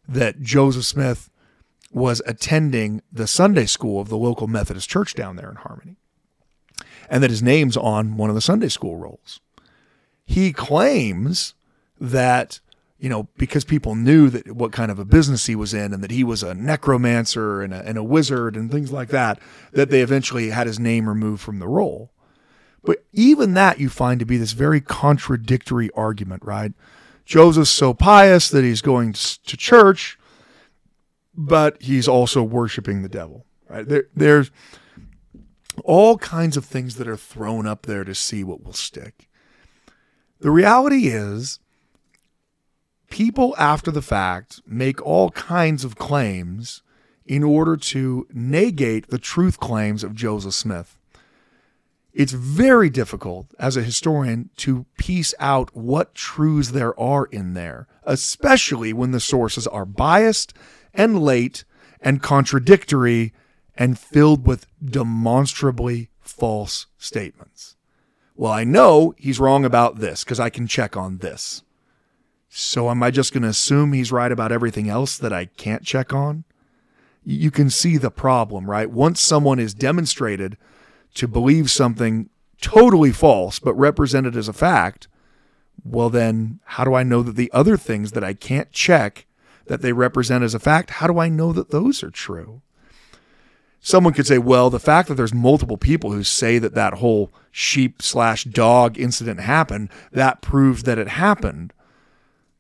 that Joseph Smith was attending the Sunday school of the local Methodist church down there in Harmony, and that his name's on one of the Sunday school rolls. He claims that you know, because people knew that what kind of a business he was in and that he was a necromancer and a, and a wizard and things like that, that they eventually had his name removed from the roll. But even that you find to be this very contradictory argument, right? Joseph's so pious that he's going to church, but he's also worshiping the devil, right? There, there's all kinds of things that are thrown up there to see what will stick. The reality is, people after the fact make all kinds of claims in order to negate the truth claims of Joseph Smith. It's very difficult as a historian to piece out what truths there are in there, especially when the sources are biased and late and contradictory and filled with demonstrably false statements. Well, I know he's wrong about this because I can check on this. So am I just going to assume he's right about everything else that I can't check on? You can see the problem, right? Once someone is demonstrated to believe something totally false but represented as a fact, well, then how do I know that the other things that I can't check that they represent as a fact, how do I know that those are true? Someone could say, well, the fact that there's multiple people who say that that whole sheep slash dog incident happened, that proves that it happened.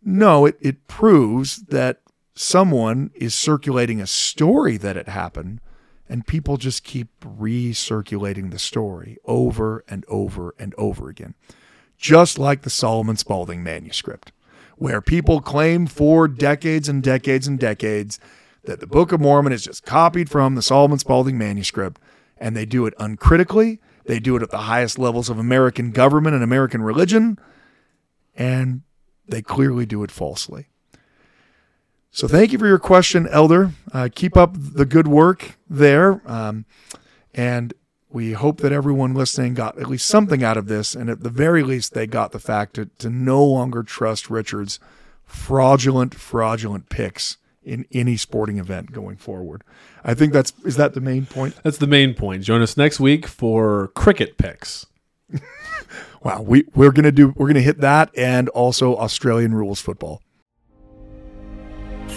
No, it, it proves that someone is circulating a story that it happened, and people just keep recirculating the story over and over and over again. Just like the Solomon Spaulding manuscript, where people claim for decades and decades and decades that the Book of Mormon is just copied from the Solomon Spaulding manuscript, and they do it uncritically. They do it at the highest levels of American government and American religion, and they clearly do it falsely. So thank you for your question, Elder. Uh, keep up the good work there. Um, and we hope that everyone listening got at least something out of this. And at the very least, they got the fact to, to no longer trust Richard's fraudulent, fraudulent picks in any sporting event going forward. I think that's, is that the main point? That's the main point. Join us next week for cricket picks. Wow, we we're gonna do we're gonna hit that and also Australian rules football.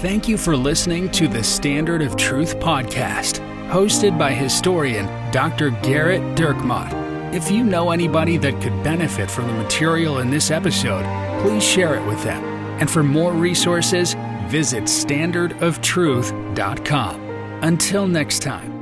Thank you for listening to the Standard of Truth podcast, hosted by historian Dr. Gerrit Dirkmaat. If you know anybody that could benefit from the material in this episode, please share it with them. And for more resources, visit standardoftruth.com. Until next time.